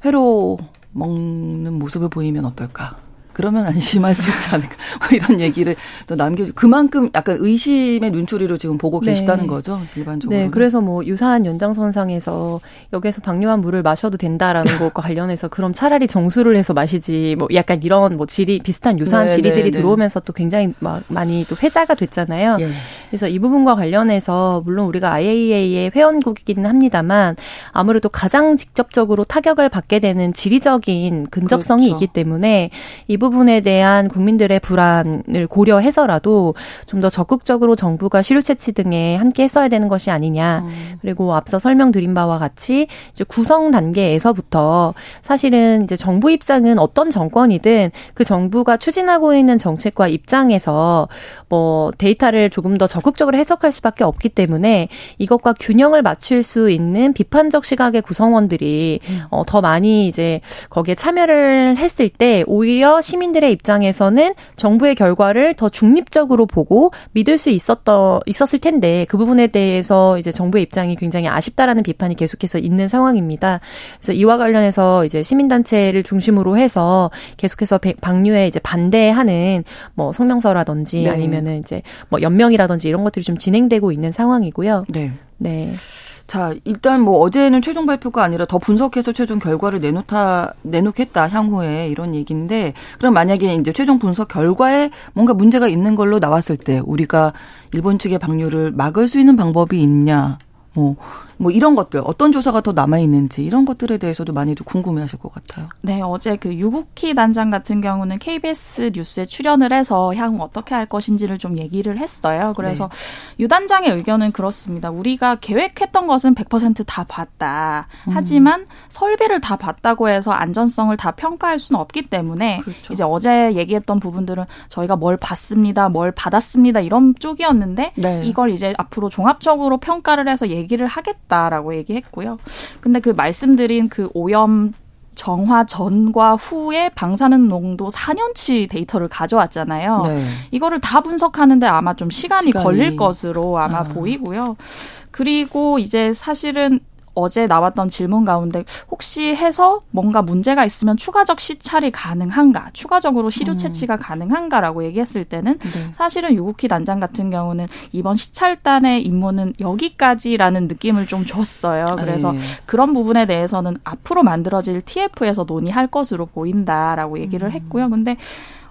회로 먹는 모습을 보이면 어떨까? 그러면 안심할 수 있지 않을까. [LAUGHS] 뭐 이런 얘기를 또 남겨, 그만큼 약간 의심의 눈초리로 지금 보고 네. 계시다는 거죠, 일반적으로. 네, 그래서 뭐 유사한 연장선상에서 여기에서 방류한 물을 마셔도 된다라는 [LAUGHS] 것과 관련해서 그럼 차라리 정수를 해서 마시지, 뭐 약간 이런 뭐 질이, 비슷한 유사한 네, 네, 네. 들어오면서 또 굉장히 막 많이 또 회자가 됐잖아요. 예. 그래서 이 부분과 관련해서 물론 우리가 IAEA의 회원국이기는 합니다만 아무래도 가장 직접적으로 타격을 받게 되는 지리적인 근접성이 그렇죠. 있기 때문에 이 부분에 대한 국민들의 불안을 고려해서라도 좀 더 적극적으로 정부가 시료 채취 등에 함께 했어야 되는 것이 아니냐. 음. 그리고 앞서 설명드린 바와 같이 이제 구성 단계에서부터 사실은 이제 정부 입장은 어떤 정권이든 그 정부가 추진하고 있는 정책과 입장에서 뭐 데이터를 조금 더 적극적으로 해석할 수밖에 없기 때문에 이것과 균형을 맞출 수 있는 비판적 시각의 구성원들이 음. 어, 더 많이 이제 거기에 참여를 했을 때 오히려 시민들의 입장에서는 정부의 결과를 더 중립적으로 보고 믿을 수 있었던 있었을 텐데 그 부분에 대해서 이제 정부의 입장이 굉장히 아쉽다라는 비판이 계속해서 있는 상황입니다. 그래서 이와 관련해서 이제 시민단체를 중심으로 해서 계속해서 방류에 이제 반대하는 뭐 성명서라든지 네. 아니면은 이제 뭐 연명이라든지 이런 것들이 좀 진행되고 있는 상황이고요. 네. 네. 자, 일단 뭐 어제는 최종 발표가 아니라 더 분석해서 최종 결과를 내놓다, 내놓겠다, 향후에 이런 얘기인데, 그럼 만약에 이제 최종 분석 결과에 뭔가 문제가 있는 걸로 나왔을 때, 우리가 일본 측의 방류를 막을 수 있는 방법이 있냐, 뭐, 뭐 이런 것들 어떤 조사가 더 남아 있는지 이런 것들에 대해서도 많이도 궁금해하실 것 같아요. 네, 어제 그 유국희 단장 같은 경우는 KBS 뉴스에 출연을 해서 향후 어떻게 할 것인지를 좀 얘기를 했어요. 그래서 네. 유 단장의 의견은 그렇습니다. 우리가 계획했던 것은 100%다 봤다. 음. 하지만 설비를 다 봤다고 해서 안전성을 다 평가할 수는 없기 때문에 그렇죠. 이제 어제 얘기했던 부분들은 저희가 뭘 봤습니다, 뭘 받았습니다 이런 쪽이었는데 네. 이걸 이제 앞으로 종합적으로 평가를 해서 얘기 얘기를 하겠다 라고 얘기했고요. 근데 그 말씀드린 그 오염 정화 전과 후에 방사능 농도 4년치 데이터를 가져왔잖아요. 네. 이거를 다 분석하는데 아마 좀 시간이, 시간이. 걸릴 것으로 아마 아. 보이고요. 그리고 이제 사실은 어제 나왔던 질문 가운데 혹시 해서 뭔가 문제가 있으면 추가적 시찰이 가능한가, 추가적으로 시료 음. 채취가 음. 가능한가라고 얘기했을 때는 네. 사실은 유국희 단장 같은 경우는 이번 시찰단의 임무는 여기까지라는 느낌을 좀 줬어요. 그래서 에이. 그런 부분에 대해서는 앞으로 만들어질 TF에서 논의할 것으로 보인다라고 얘기를 음. 했고요. 근데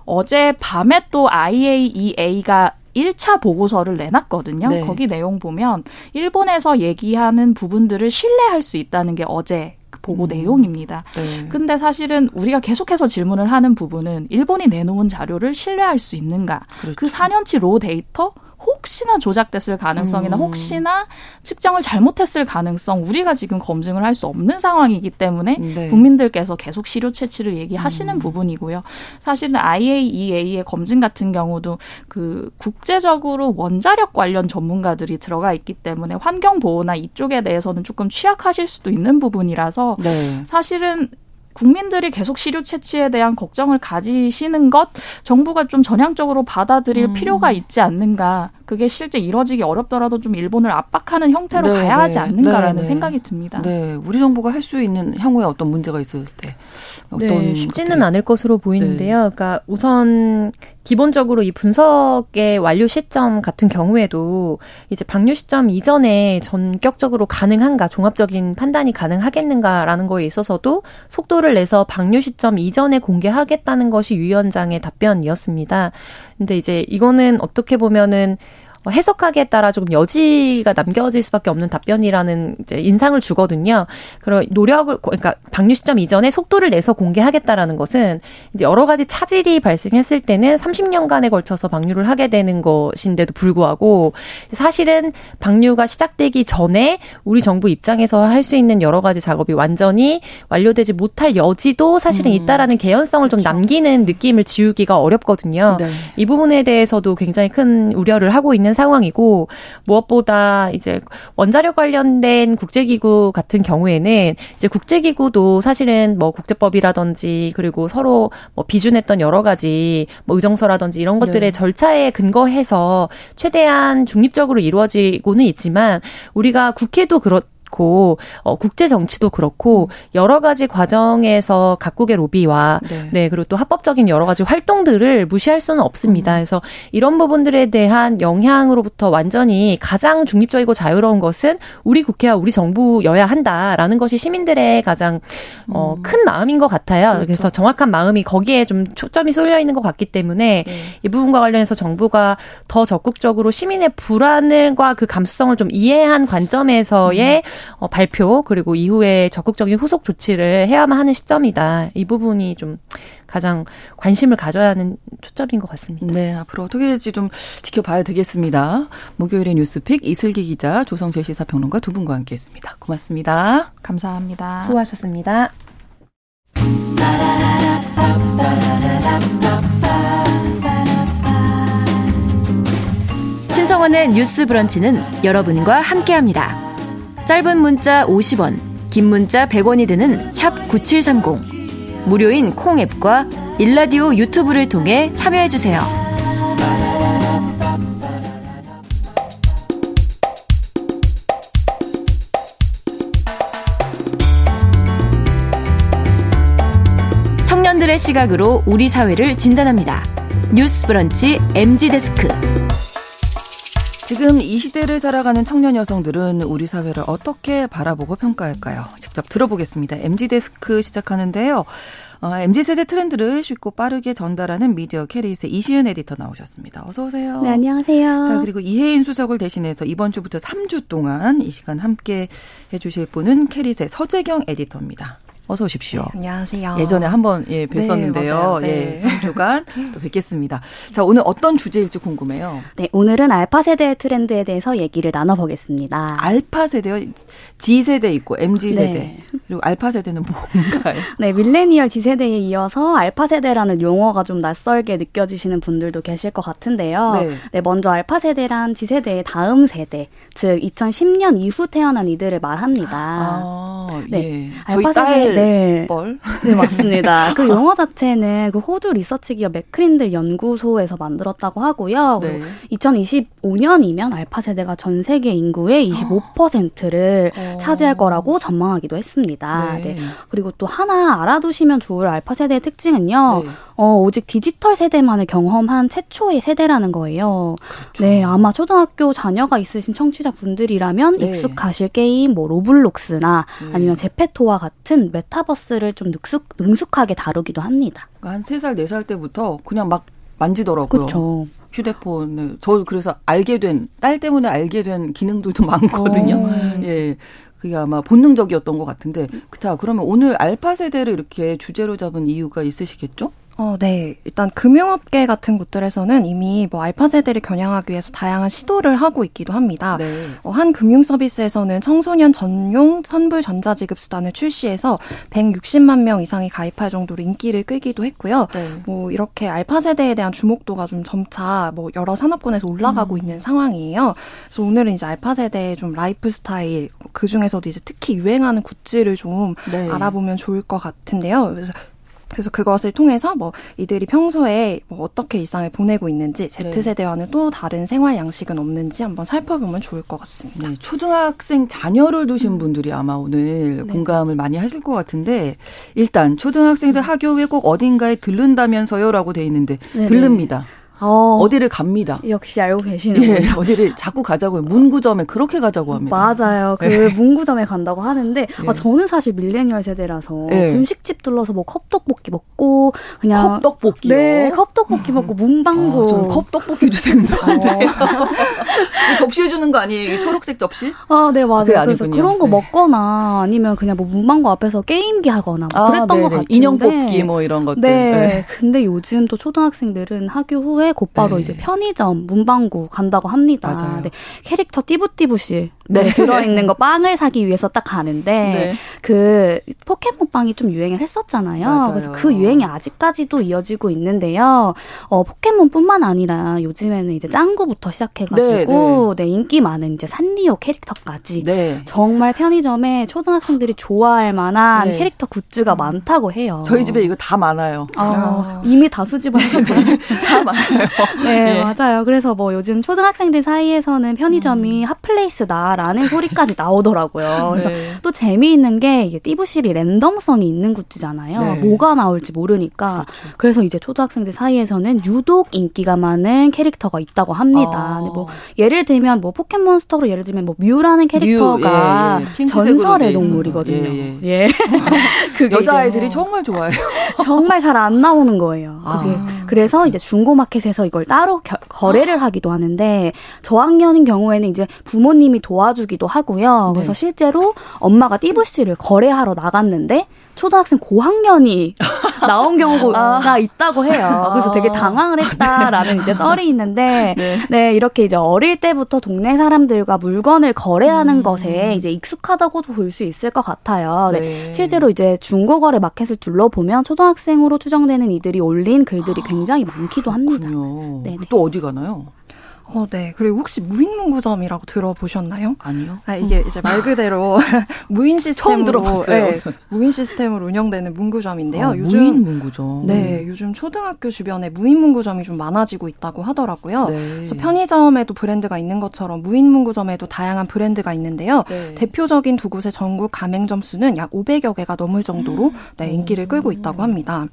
어제 밤에 또 IAEA가 1차 보고서를 내놨거든요. 네. 거기 내용 보면 일본에서 얘기하는 부분들을 신뢰할 수 있다는 게 어제 그 보고 음. 내용입니다. 네. 근데 사실은 우리가 계속해서 질문을 하는 부분은 일본이 내놓은 자료를 신뢰할 수 있는가? 그렇죠. 그 4년치 로 데이터 혹시나 조작됐을 가능성이나 음. 혹시나 측정을 잘못했을 가능성 우리가 지금 검증을 할 수 없는 상황이기 때문에 네. 국민들께서 계속 시료 채취를 얘기하시는 음. 부분이고요. 사실은 IAEA의 검증 같은 경우도 그 국제적으로 원자력 관련 전문가들이 들어가 있기 때문에 환경 보호나 이쪽에 대해서는 조금 취약하실 수도 있는 부분이라서 네. 사실은 국민들이 계속 시료 채취에 대한 걱정을 가지시는 것 정부가 좀 전향적으로 받아들일 음. 필요가 있지 않는가. 그게 실제 이뤄지기 어렵더라도 좀 일본을 압박하는 형태로 네, 가야 하지 네. 않는가라는 네, 네. 생각이 듭니다. 네, 우리 정부가 할 수 있는 향후에 어떤 문제가 있을 때 어떤 네, 쉽지는 것들이. 않을 것으로 보이는데요. 네. 그러니까 우선 기본적으로 이 분석의 완료 시점 같은 경우에도 이제 방류 시점 이전에 전격적으로 가능한가, 종합적인 판단이 가능하겠는가라는 거에 있어서도 속도를 내서 방류 시점 이전에 공개하겠다는 것이 유 위원장의 답변이었습니다. 근데 이제 이거는 어떻게 보면은 뭐 해석하기에 따라 조금 여지가 남겨질 수밖에 없는 답변이라는 이제 인상을 주거든요. 그런 노력을 그러니까 방류 시점 이전에 속도를 내서 공개하겠다라는 것은 이제 여러 가지 차질이 발생했을 때는 30년간에 걸쳐서 방류를 하게 되는 것인데도 불구하고 사실은 방류가 시작되기 전에 우리 정부 입장에서 할 수 있는 여러 가지 작업이 완전히 완료되지 못할 여지도 사실은 음, 있다라는 개연성을 그렇죠. 좀 남기는 느낌을 지우기가 어렵거든요. 네. 이 부분에 대해서도 굉장히 큰 우려를 하고 있는 있는 상황이고 무엇보다 이제 원자력 관련된 국제기구 같은 경우에는 이제 국제기구도 사실은 뭐 국제법이라든지 그리고 서로 뭐 비준했던 여러 가지 뭐 의정서라든지 이런 것들의 네. 절차에 근거해서 최대한 중립적으로 이루어지고는 있지만 우리가 국회도 그렇 그렇고 어, 국제 정치도 그렇고 여러 가지 과정에서 각국의 로비와 네. 네. 그리고 또 합법적인 여러 가지 활동들을 무시할 수는 없습니다. 음. 그래서 이런 부분들에 대한 영향으로부터 완전히 가장 중립적이고 자유로운 것은 우리 국회와 우리 정부여야 한다라는 것이 시민들의 가장 어, 음. 큰 마음인 것 같아요. 그렇죠. 그래서 정확한 마음이 거기에 좀 초점이 쏠려 있는 것 같기 때문에 네. 이 부분과 관련해서 정부가 더 적극적으로 시민의 불안을과 그 감수성을 좀 이해한 관점에서의 음. 어, 발표 그리고 이후에 적극적인 후속 조치를 해야만 하는 시점이다. 이 부분이 좀 가장 관심을 가져야 하는 초점인 것 같습니다. 네, 앞으로 어떻게 될지 좀 지켜봐야 되겠습니다. 목요일의 뉴스픽 이슬기 기자, 조성재 시사평론가 두 분과 함께했습니다. 고맙습니다. 감사합니다. 수고하셨습니다. 신성원의 뉴스 브런치는 여러분과 함께합니다. 짧은 문자 50원, 긴 문자 100원이 드는 샵 9730. 무료인 콩 앱과 일라디오 유튜브를 통해 참여해주세요. 청년들의 시각으로 우리 사회를 진단합니다. 뉴스 브런치 MG 데스크. 지금 이 시대를 살아가는 청년 여성들은 우리 사회를 어떻게 바라보고 평가할까요? 직접 들어보겠습니다. MZ 데스크 시작하는데요. 어, MZ 세대 트렌드를 쉽고 빠르게 전달하는 미디어 캐릿의 이시은 에디터 나오셨습니다. 어서 오세요. 네, 안녕하세요. 자, 그리고 이혜인 수석을 대신해서 이번 주부터 3주 동안 이 시간 함께 해 주실 분은 캐릿의 서재경 에디터입니다. 어서 오십시오. 네, 안녕하세요. 예전에 한번 예, 뵀었는데요. 네, 예, 3주간 [LAUGHS] 또 뵙겠습니다. 자, 오늘 어떤 주제일지 궁금해요. 네, 오늘은 알파 세대 트렌드에 대해서 얘기를 나눠보겠습니다. 알파 세대요? G 세대 있고 MZ 세대. 네. 그리고 알파 세대는 뭔가요? [LAUGHS] 네, 밀레니얼 G 세대에 이어서 알파 세대라는 용어가 좀 낯설게 느껴지시는 분들도 계실 것 같은데요. 네, 네 먼저 알파 세대란 G 세대의 다음 세대, 즉 2010년 이후 태어난 이들을 말합니다. 아, 네, 예. 알파 세대 네. 뻘. 네, 맞습니다. [LAUGHS] 그 용어 자체는 그 호주 리서치 기업 맥크린들 연구소에서 만들었다고 하고요. 네. 2025년이면 알파 세대가 전 세계 인구의 25%를 어. 차지할 거라고 전망하기도 했습니다. 네. 네. 그리고 또 하나 알아두시면 좋을 알파 세대의 특징은요. 네. 어, 오직 디지털 세대만을 경험한 최초의 세대라는 거예요. 그렇죠. 네, 아마 초등학교 자녀가 있으신 청취자분들이라면 네. 익숙하실 게임, 뭐 로블록스나 네. 아니면 제페토와 같은 메타버스를 좀 능숙, 능숙하게 다루기도 합니다. 그러니까 한 3살, 4살 때부터 그냥 막 만지더라고요. 그렇죠. 휴대폰을 저 그래서 알게 된 딸 때문에 알게 된 기능들도 [LAUGHS] 많거든요. 오. 예. 그게 아마 본능적이었던 것 같은데 자 그러면 오늘 알파 세대를 이렇게 주제로 잡은 이유가 있으시겠죠? 어, 네. 일단 금융업계 같은 곳들에서는 이미 뭐 알파 세대를 겨냥하기 위해서 다양한 시도를 하고 있기도 합니다. 네. 어, 한 금융 서비스에서는 청소년 전용 선불 전자지급 수단을 출시해서 160만 명 이상이 가입할 정도로 인기를 끌기도 했고요. 네. 뭐 이렇게 알파 세대에 대한 주목도가 좀 점차 뭐 여러 산업군에서 올라가고 음. 있는 상황이에요. 그래서 오늘은 이제 알파 세대의 좀 라이프 스타일 그 중에서도 이제 특히 유행하는 굿즈를 좀 네. 알아보면 좋을 것 같은데요. 그래서 그래서 그것을 통해서 뭐 이들이 평소에 뭐 어떻게 일상을 보내고 있는지 Z세대와는 네. 또 다른 생활 양식은 없는지 한번 살펴보면 좋을 것 같습니다. 네, 초등학생 자녀를 두신 음. 분들이 아마 오늘 네. 공감을 많이 하실 것 같은데 일단 초등학생들 학교 후에 꼭 어딘가에 들른다면서요라고 돼 있는데 네, 네. 들릅니다. 어, 디를 갑니다. 역시 알고 계시네요. 예, 어디를 자꾸 가자고요. 문구점에 그렇게 가자고 합니다. 맞아요. 그 예. 문구점에 간다고 하는데 예. 아, 저는 사실 밀레니얼 세대라서 예. 분식집 들러서 뭐 컵떡볶이 먹고 그냥 컵떡볶이요? 네, 컵떡볶이 먹고 문방구. 아, 저는 컵떡볶이 주세요. 좋아한요 접시 해 주는 거 아니에요? 초록색 접시? 아, 네 맞아요. 그래서 그런 거 네. 먹거나 아니면 그냥 뭐 문방구 앞에서 게임기 하거나 뭐 아, 그랬던 네네. 것 같은데 인형 뽑기 뭐 이런 것들. 네. 네. 근데 요즘 또 초등학생들은 학교 후에 곧바로 네. 이제 편의점, 문방구 간다고 합니다. 맞아요. 네. 캐릭터 띠부띠부씨 네. 들어있는 거 빵을 사기 위해서 딱 가는데 네. 그 포켓몬 빵이 좀 유행을 했었잖아요. 맞아요. 그래서 그 유행 이 아직까지도 이어지고 있는데요. 어, 포켓몬뿐만 아니라 요즘에는 이제 짱구부터 시작해가지고 네, 네. 네 인기 많은 이제 산리오 캐릭터까지 네. 정말 편의점에 초등학생들이 좋아할 만한 네. 캐릭터 굿즈가 많다고 해요. 저희 집에 이거 다 많아요. 어, 아. 이미 다 수집하는 [LAUGHS] 다 많아요. [LAUGHS] 네, 예. 맞아요. 그래서 뭐 요즘 초등학생들 사이에서는 편의점이 음. 핫플레이스다라는 소리까지 나오더라고요. 그래서 네. 또 재미있는 게 이게 띠부실이 랜덤성이 있는 굿즈잖아요. 네. 뭐가 나올지 모르 니까. 그렇죠. 그래서 이제 초등학생들 사이에서는 유독 인기가 많은 캐릭터가 있다고 합니다. 아. 뭐 예를 들면 뭐 포켓몬스터로 예를 들면 뭐 뮤라는 캐릭터가 뮤, 예, 예. 전설의 동물이거든요. 예. 예. 예. [LAUGHS] 여자아이들이 정말 좋아해요. [LAUGHS] 정말 잘 안 나오는 거예요. 그게. 아. 그래서 이제 중고마켓에서 이걸 따로 겨, 거래를 하기도 하는데 저학년인 경우에는 이제 부모님이 도와주기도 하고요. 네. 그래서 실제로 엄마가 띠부씨를 거래하러 나갔는데 초등학생 고학년이 [LAUGHS] 나온 경우가 아. 있다고 해요. 그래서 되게 아. 당황을 했다라는 이제 썰이 있는데, [LAUGHS] 네. 네. 이렇게 이제 어릴 때부터 동네 사람들과 물건을 거래하는 음. 것에 이제 익숙하다고도 볼 수 있을 것 같아요. 네. 네. 실제로 이제 중고거래 마켓을 둘러보면 초등학생으로 추정되는 이들이 올린 글들이 굉장히 많기도 합니다. 네, 네. 또 어디 가나요? 어, 네. 그리고 혹시 무인문구점이라고 들어보셨나요? 아니요. 아, 이게 음. 이제 말 그대로 [LAUGHS] 무인 시스템으로 들어봤어요. 네, 무인 시스템으로 운영되는 문구점인데요. 아, 요즘 무인 문구점. 네, 요즘 초등학교 주변에 무인 문구점이 좀 많아지고 있다고 하더라고요. 네. 그래서 편의점에도 브랜드가 있는 것처럼 무인 문구점에도 다양한 브랜드가 있는데요. 네. 대표적인 두 곳의 전국 가맹점 수는 약 500여 개가 넘을 정도로 네, 인기를 끌고 있다고 합니다.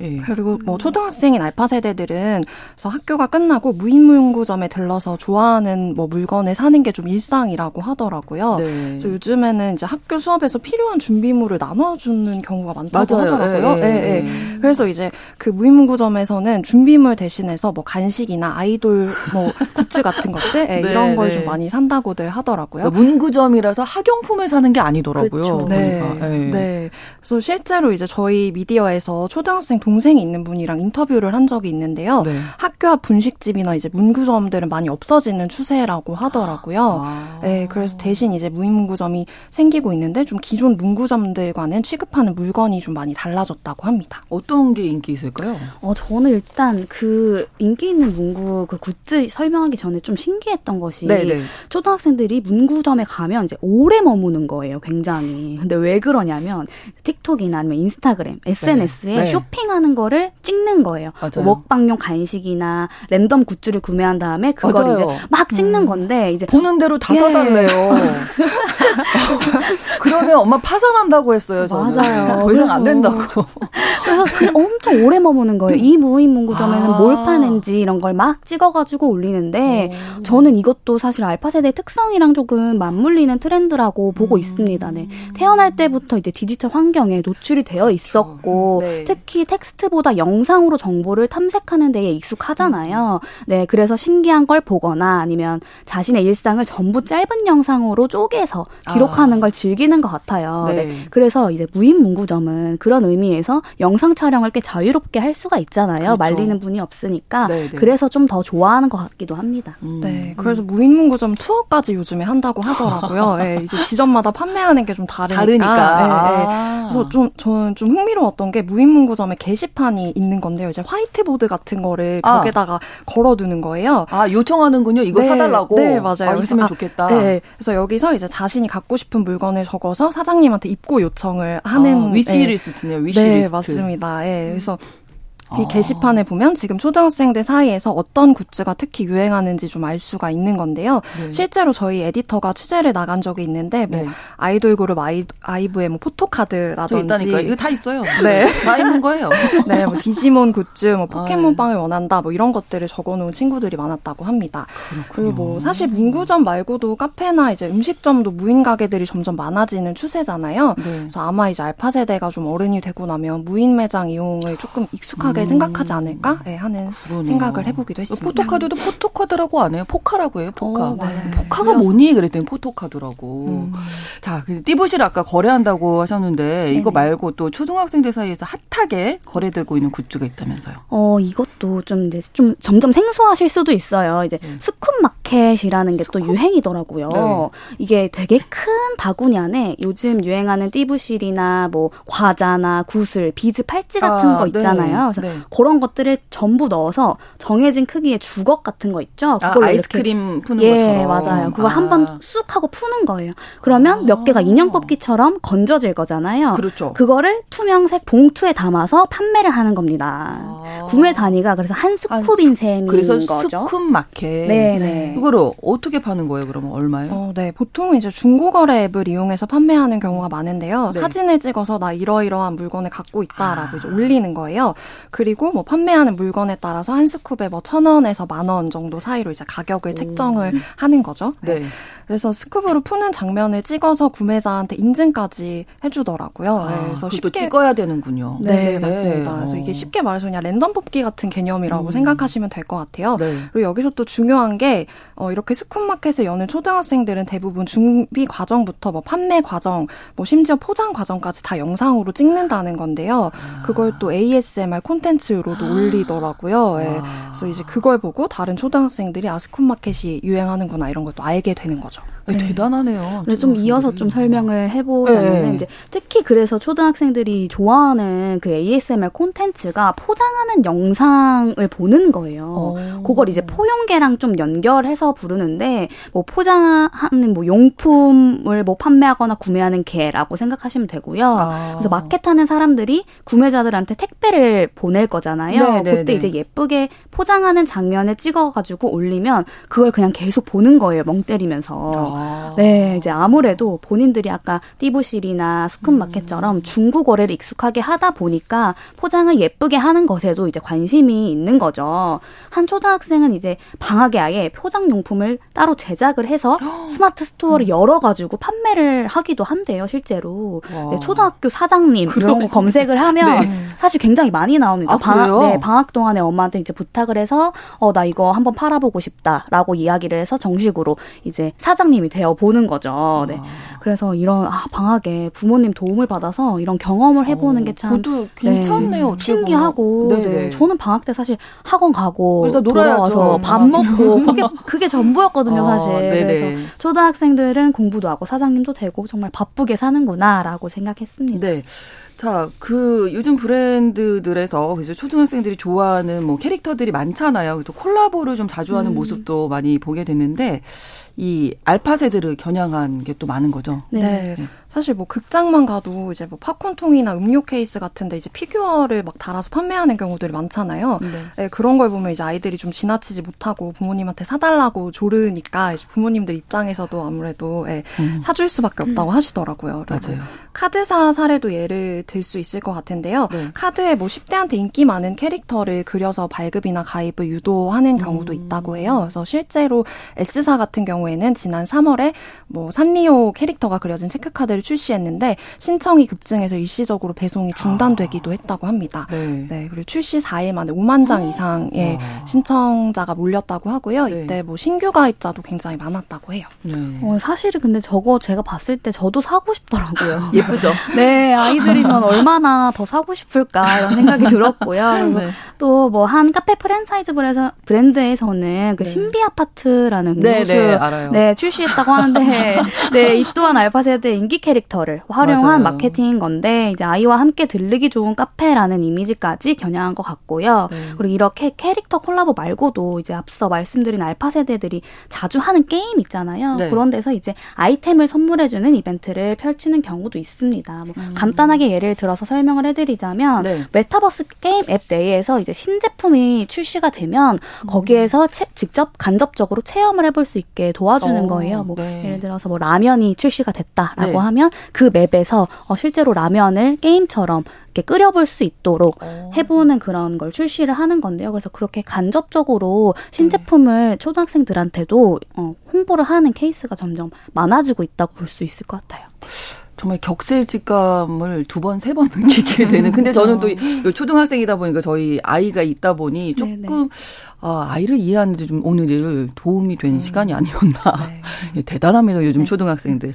예. 그리고 뭐 초등학생인 알파 세대들은 그래서 학교가 끝나고 무인문구점에 들러서 좋아하는 뭐 물건을 사는 게 좀 일상이라고 하더라고요. 네. 그래서 요즘에는 이제 학교 수업에서 필요한 준비물을 나눠주는 경우가 많다고 맞아요. 하더라고요. 예, 예. 예, 예. 그래서 이제 그 무인문구점에서는 준비물 대신해서 뭐 간식이나 아이돌 뭐 [LAUGHS] 굿즈 같은 것들 예, 네, 이런 걸좀 네. 많이 산다고들 하더라고요. 그러니까 문구점이라서 학용품을 사는 게 아니더라고요. 그렇죠. 네. 네. 네. 그래서 실제로 이제 저희 미디어에서 초등학생 동생이 있는 분이랑 인터뷰를 한 적이 있는데요. 네. 학교 앞 분식집이나 이제 문구점들은 많이 없어지는 추세라고 하더라고요. 아. 네, 그래서 대신 이제 무인문구점이 생기고 있는데 좀 기존 문구점들과는 취급하는 물건이 좀 많이 달라졌다고 합니다. 어떤 게 인기 있을까요? 어, 저는 일단 그 인기 있는 문구 그 굿즈 설명하기 전에 좀 신기했던 것이 네네. 네. 초등학생들이 문구점에 가면 이제 오래 머무는 거예요, 굉장히. 근데 왜 그러냐면 틱톡이나 아니면 인스타그램, SNS에 네. 네. 쇼핑 하는 거를 찍는 거예요. 뭐 먹방용 간식이나 랜덤 굿즈를 구매한 다음에 그걸 맞아요. 이제 막 찍는 음. 건데 이제 보는 대로 다 예. 사달래요. [LAUGHS] 그러면 엄마 파산한다고 했어요. 저는. 맞아요. 더 이상 안 된다고. 그래서 그 엄청 오래 머무는 거예요. 이 무인 문구점에는 아. 뭘 파는지 이런 걸 막 찍어가지고 올리는데 오. 저는 이것도 사실 알파 세대 특성이랑 조금 맞물리는 트렌드라고 보고 음. 있습니다. 네. 태어날 때부터 이제 디지털 환경에 노출이 되어 그렇죠. 있었고 네. 특히 텍 텍스트보다 영상으로 정보를 탐색하는 데에 익숙하잖아요. 네, 그래서 신기한 걸 보거나 아니면 자신의 일상을 전부 짧은 영상으로 쪼개서 기록하는 아. 걸 즐기는 것 같아요. 네. 네. 그래서 이제 무인 문구점은 그런 의미에서 영상 촬영을 꽤 자유롭게 할 수가 있잖아요. 그렇죠. 말리는 분이 없으니까. 네네. 네. 그래서 좀 더 좋아하는 것 같기도 합니다. 음. 네, 그래서 무인 문구점 투어까지 요즘에 한다고 하더라고요. 네, [LAUGHS] 이제 지점마다 판매하는 게 좀 다르니까. 다르니까. 네, 네. 아. 그래서 좀 저는 좀 흥미로웠던 게 무인 문구점의 게시판이 있는 건데요. 이제 화이트보드 같은 거를 아. 벽에다가 걸어두는 거예요. 아 요청하는군요. 이거 네, 사달라고. 네 맞아요. 아, 있으면 아, 좋겠다. 네. 그래서 여기서 이제 자신이 갖고 싶은 물건을 적어서 사장님한테 입고 요청을 하는 아, 위시리스트네요. 위시리스트. 네 맞습니다. 네. 그래서 이 게시판에 보면 지금 초등학생들 사이에서 어떤 굿즈가 특히 유행하는지 좀 알 수가 있는 건데요. 네. 실제로 저희 에디터가 취재를 나간 적이 있는데 뭐 네. 아이돌 그룹 아이, 아이브의 뭐 포토카드라든지 있다니까 이거 다 있어요. 네, 다 있는 거예요. [LAUGHS] 네, 뭐 디지몬 굿즈, 뭐 포켓몬 아, 네. 빵을 원한다, 뭐 이런 것들을 적어 놓은 친구들이 많았다고 합니다. 그렇군요. 그리고 뭐 사실 문구점 말고도 카페나 이제 음식점도 무인 가게들이 점점 많아지는 추세잖아요. 네. 그래서 아마 이제 알파 세대가 좀 어른이 되고 나면 무인 매장 이용을 조금 익숙하게 음. 생각하지 않을까 네, 하는 그러네요. 생각을 해보기도 했습니다. 포토카드도 포토카드라고 안 해요. 포카라고 해요. 포카. 어, 네. 포카가 뭐니? 그랬더니 포토카드라고. 음. 자, 띠부실 아까 거래한다고 하셨는데 네네. 이거 말고 또 초등학생들 사이에서 핫하게 거래되고 있는 굿즈가 있다면서요? 어, 이것도 좀 이제 좀 점점 생소하실 수도 있어요. 이제 음. scoop 마켓 마켓이라는 게 또 유행이더라고요. 네. 이게 되게 큰 바구니 안에 요즘 유행하는 띠부실이나 뭐 과자나 구슬, 비즈 팔찌 같은 아, 거 네. 있잖아요. 네. 그래서 네. 그런 것들을 전부 넣어서 정해진 크기의 주걱 같은 거 있죠. 아, 아이스크림 푸는 예, 것처럼. 예, 맞아요. 그거 아. 한번 쑥 하고 푸는 거예요. 그러면 아. 몇 개가 인형 뽑기처럼 건져질 거잖아요. 그렇죠. 그거를 투명색 봉투에 담아서 판매를 하는 겁니다. 아. 구매 단위가 그래서 한 scoop인 셈인 그래서 거죠. scoop 마켓. 네, 네. 이거를 어떻게 파는 거예요? 그러면 얼마요? 어, 네, 보통 이제 중고거래 앱을 이용해서 판매하는 경우가 많은데요. 네. 사진을 찍어서 나 이러이러한 물건을 갖고 있다라고 아. 이제 올리는 거예요. 그리고 뭐 판매하는 물건에 따라서 한 스쿱에 뭐 천 원에서 만 원 정도 사이로 이제 가격을 오. 책정을 하는 거죠. 네. 네. 그래서 스쿱으로 푸는 장면을 찍어서 구매자한테 인증까지 해주더라고요. 아, 네, 그래서 쉽게 찍어야 되는군요. 네, 네. 맞습니다. 네. 그래서 이게 쉽게 말해서 그냥 랜덤 뽑기 같은 개념이라고 음. 생각하시면 될 것 같아요. 네. 그리고 여기서 또 중요한 게 어, 이렇게 스쿱 마켓을 여는 초등학생들은 대부분 준비 과정부터 뭐 판매 과정, 뭐 심지어 포장 과정까지 다 영상으로 찍는다는 건데요. 아. 그걸 또 ASMR 콘텐츠 로도 아. 올리더라고요. 네. 그래서 이제 그걸 보고 다른 초등학생들이 아 스쿱마켓이 유행하는구나 이런 것도 알게 되는 거죠. 네. 대단하네요. 네, 좀 이어서 좀 설명을 해보자면 네. 이제 특히 그래서 초등학생들이 좋아하는 그 ASMR 콘텐츠가 포장하는 영상을 보는 거예요. 오. 어. 그걸 이제 포용계랑 좀 연결해서 부르는데 뭐 포장하는 뭐 용품을 뭐 판매하거나 구매하는 개라고 생각하시면 되고요. 아. 그래서 마켓하는 사람들이 구매자들한테 택배를 보낼 거잖아요. 네네네. 네, 그때 네. 이제 예쁘게 포장하는 장면을 찍어가지고 올리면 그걸 그냥 계속 보는 거예요. 멍 때리면서. 아. 아. 네, 이제 아무래도 본인들이 아까 띠부실이나 scoop마켓처럼 음. 중고거래를 익숙하게 하다 보니까 포장을 예쁘게 하는 것에도 이제 관심이 있는 거죠. 한 초등학생은 이제 방학에 아예 포장 용품을 따로 제작을 해서 스마트 스토어를 음. 열어가지고 판매를 하기도 한대요, 실제로. 네, 초등학교 사장님 이런 거 검색을 하면 네. 사실 굉장히 많이 나옵니다. 아, 방학, 네, 방학 동안에 엄마한테 이제 부탁을 해서 어, 나 이거 한번 팔아보고 싶다라고 이야기를 해서 정식으로 이제 사장님 사람이 되어 보는 거죠. 네. 아. 그래서 이런 아, 방학에 부모님 도움을 받아서 이런 경험을 해보는 어, 게참 도 괜찮네요. 네, 신기하고 네, 네. 저는 방학 때 사실 학원 가고 돌아와서 밥 먹고 [LAUGHS] 그게 그게 전부였거든요, 아, 사실. 네네. 그래서 초등학생들은 공부도 하고 사장님도 되고 정말 바쁘게 사는구나라고 생각했습니다. 네. 자, 그 요즘 브랜드들에서 그래서 초등학생들이 좋아하는 뭐 캐릭터들이 많잖아요. 그래서 콜라보를 좀 자주 하는 음. 모습도 많이 보게 됐는데 이 알파 세대를 겨냥한 게 또 많은 거죠. 네. 네. 사실 뭐 극장만 가도 이제 뭐 팝콘통이나 음료 케이스 같은데 이제 피규어를 막 달아서 판매하는 경우들이 많잖아요. 네. 네, 그런 걸 보면 이제 아이들이 좀 지나치지 못하고 부모님한테 사달라고 조르니까 이제 부모님들 입장에서도 아무래도 예, 음. 사줄 수밖에 없다고 음. 하시더라고요. 맞아요. 카드사 사례도 예를 들 수 있을 것 같은데요. 네. 카드에 뭐 10대한테 인기 많은 캐릭터를 그려서 발급이나 가입을 유도하는 경우도 음. 있다고 해요. 그래서 실제로 S사 같은 경우에는 지난 3월에 뭐 산리오 캐릭터가 그려진 체크카드를 출시했는데 신청이 급증해서 일시적으로 배송이 중단되기도 했다고 합니다. 네. 네 그리고 출시 4일 만에 5만 장 이상의 와. 신청자가 몰렸다고 하고요. 네. 이때 뭐 신규 가입자도 굉장히 많았다고 해요. 네. 어, 사실은 근데 저거 제가 봤을 때 저도 사고 싶더라고요. [LAUGHS] 예쁘죠? [LAUGHS] 네, 아이들이면 얼마나 더 사고 싶을까 이런 생각이 들었고요. [LAUGHS] 네. 또 뭐 한 카페 프랜차이즈 브랜드에서는 그 네. 신비 아파트라는 네, 음료수 네, 네, 출시했다고 하는데 네, 이 또한 알파 세대 인기 캐릭터 캐릭터를 활용한 맞아요. 마케팅인 건데 이제 아이와 함께 들르기 좋은 카페라는 이미지까지 겨냥한 것 같고요. 네. 그리고 이렇게 캐릭터 콜라보 말고도 이제 앞서 말씀드린 알파 세대들이 자주 하는 게임 있잖아요. 네. 그런 데서 이제 아이템을 선물해주는 이벤트를 펼치는 경우도 있습니다. 뭐 음. 간단하게 예를 들어서 설명을 해드리자면 네. 메타버스 게임 앱 내에서 이제 신제품이 출시가 되면 음. 거기에서 체, 직접 간접적으로 체험을 해볼 수 있게 도와주는 어, 거예요. 뭐 네. 예를 들어서 뭐 라면이 출시가 됐다라고 네. 하면 하면 그 맵에서 어, 실제로 라면을 게임처럼 이렇게 끓여볼 수 있도록 오. 해보는 그런 걸 출시를 하는 건데요. 그래서 그렇게 간접적으로 신제품을 음. 초등학생들한테도 어, 홍보를 하는 케이스가 점점 많아지고 있다고 볼 수 있을 것 같아요. 정말 격세지감을 두 번, 세 번 [LAUGHS] 느끼게 되는. 근데 저는 또 초등학생이다 보니까 저희 아이가 있다 보니 조금, 아, 아이를 이해하는데 좀 오늘 도움이 된 음. 시간이 아니었나. 네. [LAUGHS] 대단합니다, 요즘 초등학생들.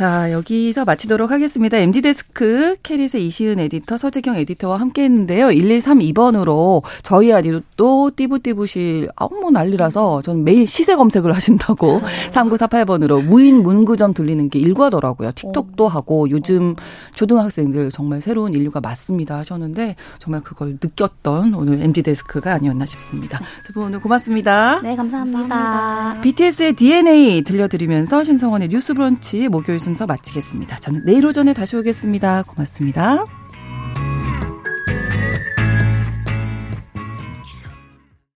자, 여기서 마치도록 하겠습니다. MG데스크 캐릿의 이시은 에디터, 서재경 에디터와 함께 했는데요. 1132번으로 저희 아디도 띠부띠부실, 아우, 뭐 난리라서 저는 매일 시세 검색을 하신다고 3948번으로 무인 문구점 들리는 게 일과더라고요. 틱톡도 하고 요즘 초등학생들 정말 새로운 인류가 맞습니다 하셨는데 정말 그걸 느꼈던 오늘 MG데스크가 아니었나 싶습니다. 두 분 오늘 고맙습니다. 네, 감사합니다. 감사합니다. BTS의 DNA 들려드리면서 신성원의 뉴스 브런치 목요일 순서 마치겠습니다. 저는 내일 오전에 다시 오겠습니다. 고맙습니다.